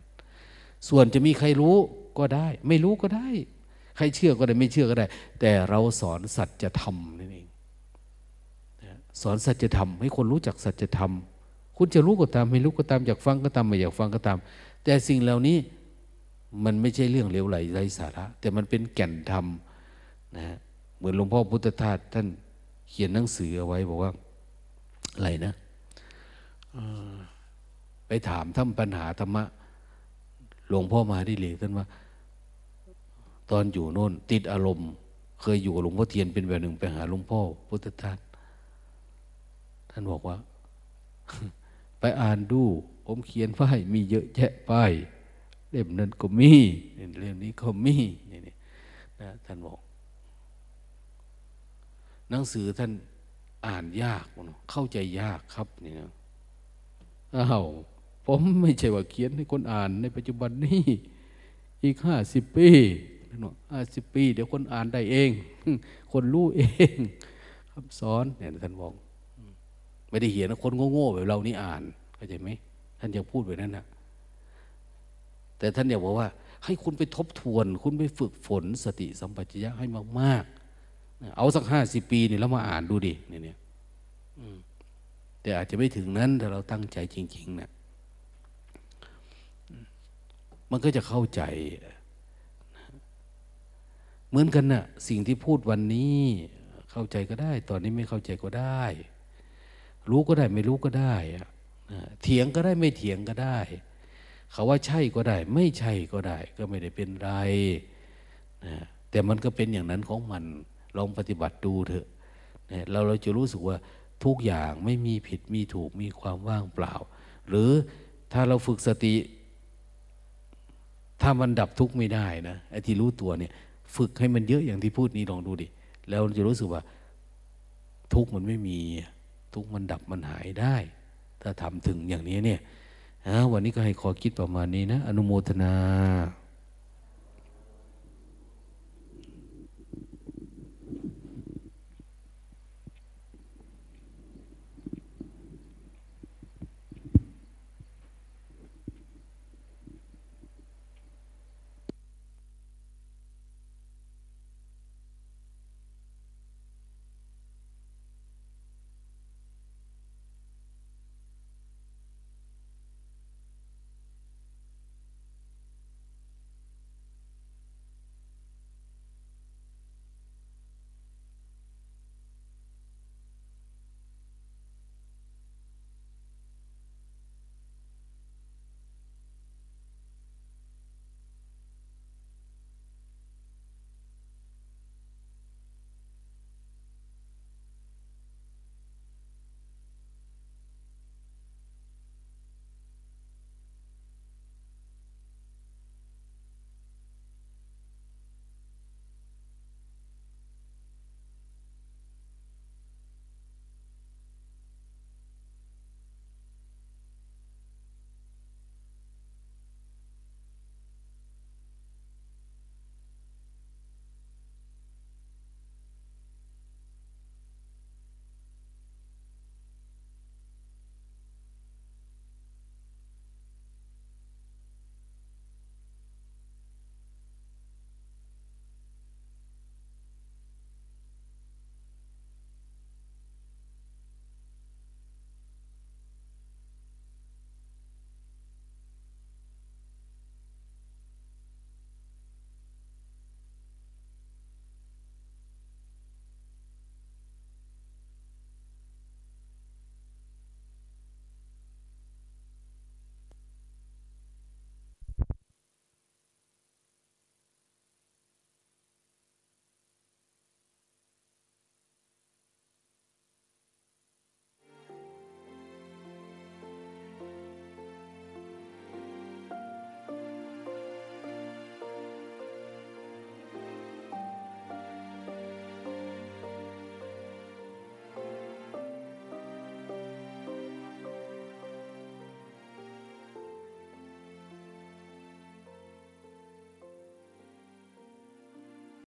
ส่วนจะมีใครรู้ก็ได้ ไม่รู้ก็ได้ ใครเชื่อก็ได้ไม่เชื่อก็ได้ แต่เราสอนสัจธรรมนั่นเองสอนสัจธรรมให้คนรู้จักสัจธรรม คุณจะรู้ก็ตามไม่รู้ก็ตามอยากฟังก็ตามไม่อยากฟังก็ตาม แต่สิ่งเหล่านี้มันไม่ใช่เรื่องเลวไหลไร้สาระ แต่มันเป็นแก่นธรรมนะฮะ เหมือนหลวงพ่อพุทธทาสท่านเขียนหนังสือเอาไว้ บอกว่า อะไรนะไปถามท่านปัญหาธรรมะหลวงพ่อมาที่เหลกท่านว่า ตอนอยู่โน่น ติดอารมณ์ เคยอยู่กับหลวงพ่อเทียนเป็นแบบหนึ่งไปหาหลวงพ่อ พุทธทาสท่านบอกว่า ไปอ่านดู ผมเขียนป้ายมีเยอะแยะป้ายเล่มนั้นก็มีเล่มนี้ก็มีนี่นะท่านบอก หนังสือท่านอ่านยากเข้าใจยากครับนี่นะอ้าวผมไม่ใช่ว่าเขียนให้คนอ่านในปัจจุบันนี้อีกห้าสิบปีห้าสิบปี เดี๋ยวคนอ่านได้เอง คนรู้เองคำสอนเนี่ยท่านบอกไม่ได้เขียนคนโง่ๆแบบเรานี่อ่านเข้าใจไหมท่านยังพูดแบบนั้นนะแต่ท่านอยากบอกว่า ให้คุณไปทบทวน คุณไปฝึกฝนสติสัมปชัญญะให้มากๆ เอาสักห้าสิบปีนี่แล้วมาอ่านดูดิเนี่ยแต่อาจจะไม่ถึงนั้นถ้าเราตั้งใจจริงๆเนะี่ยมันก็จะเข้าใจ เหมือนกันนะ่ะสิ่งที่พูดวันนี้ เข้าใจก็ได้ ตอนนี้ไม่เข้าใจก็ได้ รู้ก็ได้ไม่รู้ก็ได้เถียงก็ได้ไม่เถียงก็ได้ เขาว่าใช่ก็ได้ ไม่ใช่ก็ได้ ก็ไม่ได้เป็นไรนะแต่มันก็เป็นอย่างนั้นของมัน ลองปฏิบัติดูเถอะเราเราจะรู้สึกว่าทุกอย่างไม่มีผิดมีถูกมีความว่างเปล่า หรือถ้าเราฝึกสติ ถ้ามันดับทุกข์ไม่ได้นะไอ้ที่รู้ตัวเนี่ย ฝึกให้มันเยอะอย่างที่พูดนี้ลองดูดิ แล้วจะรู้สึกว่า ทุกข์มันไม่มี ทุกข์มันดับมันหายได้ ถ้าทำถึงอย่างนี้เนี่ยวันนี้ก็ให้ขอคิดประมาณนี้นะ อนุโมทนา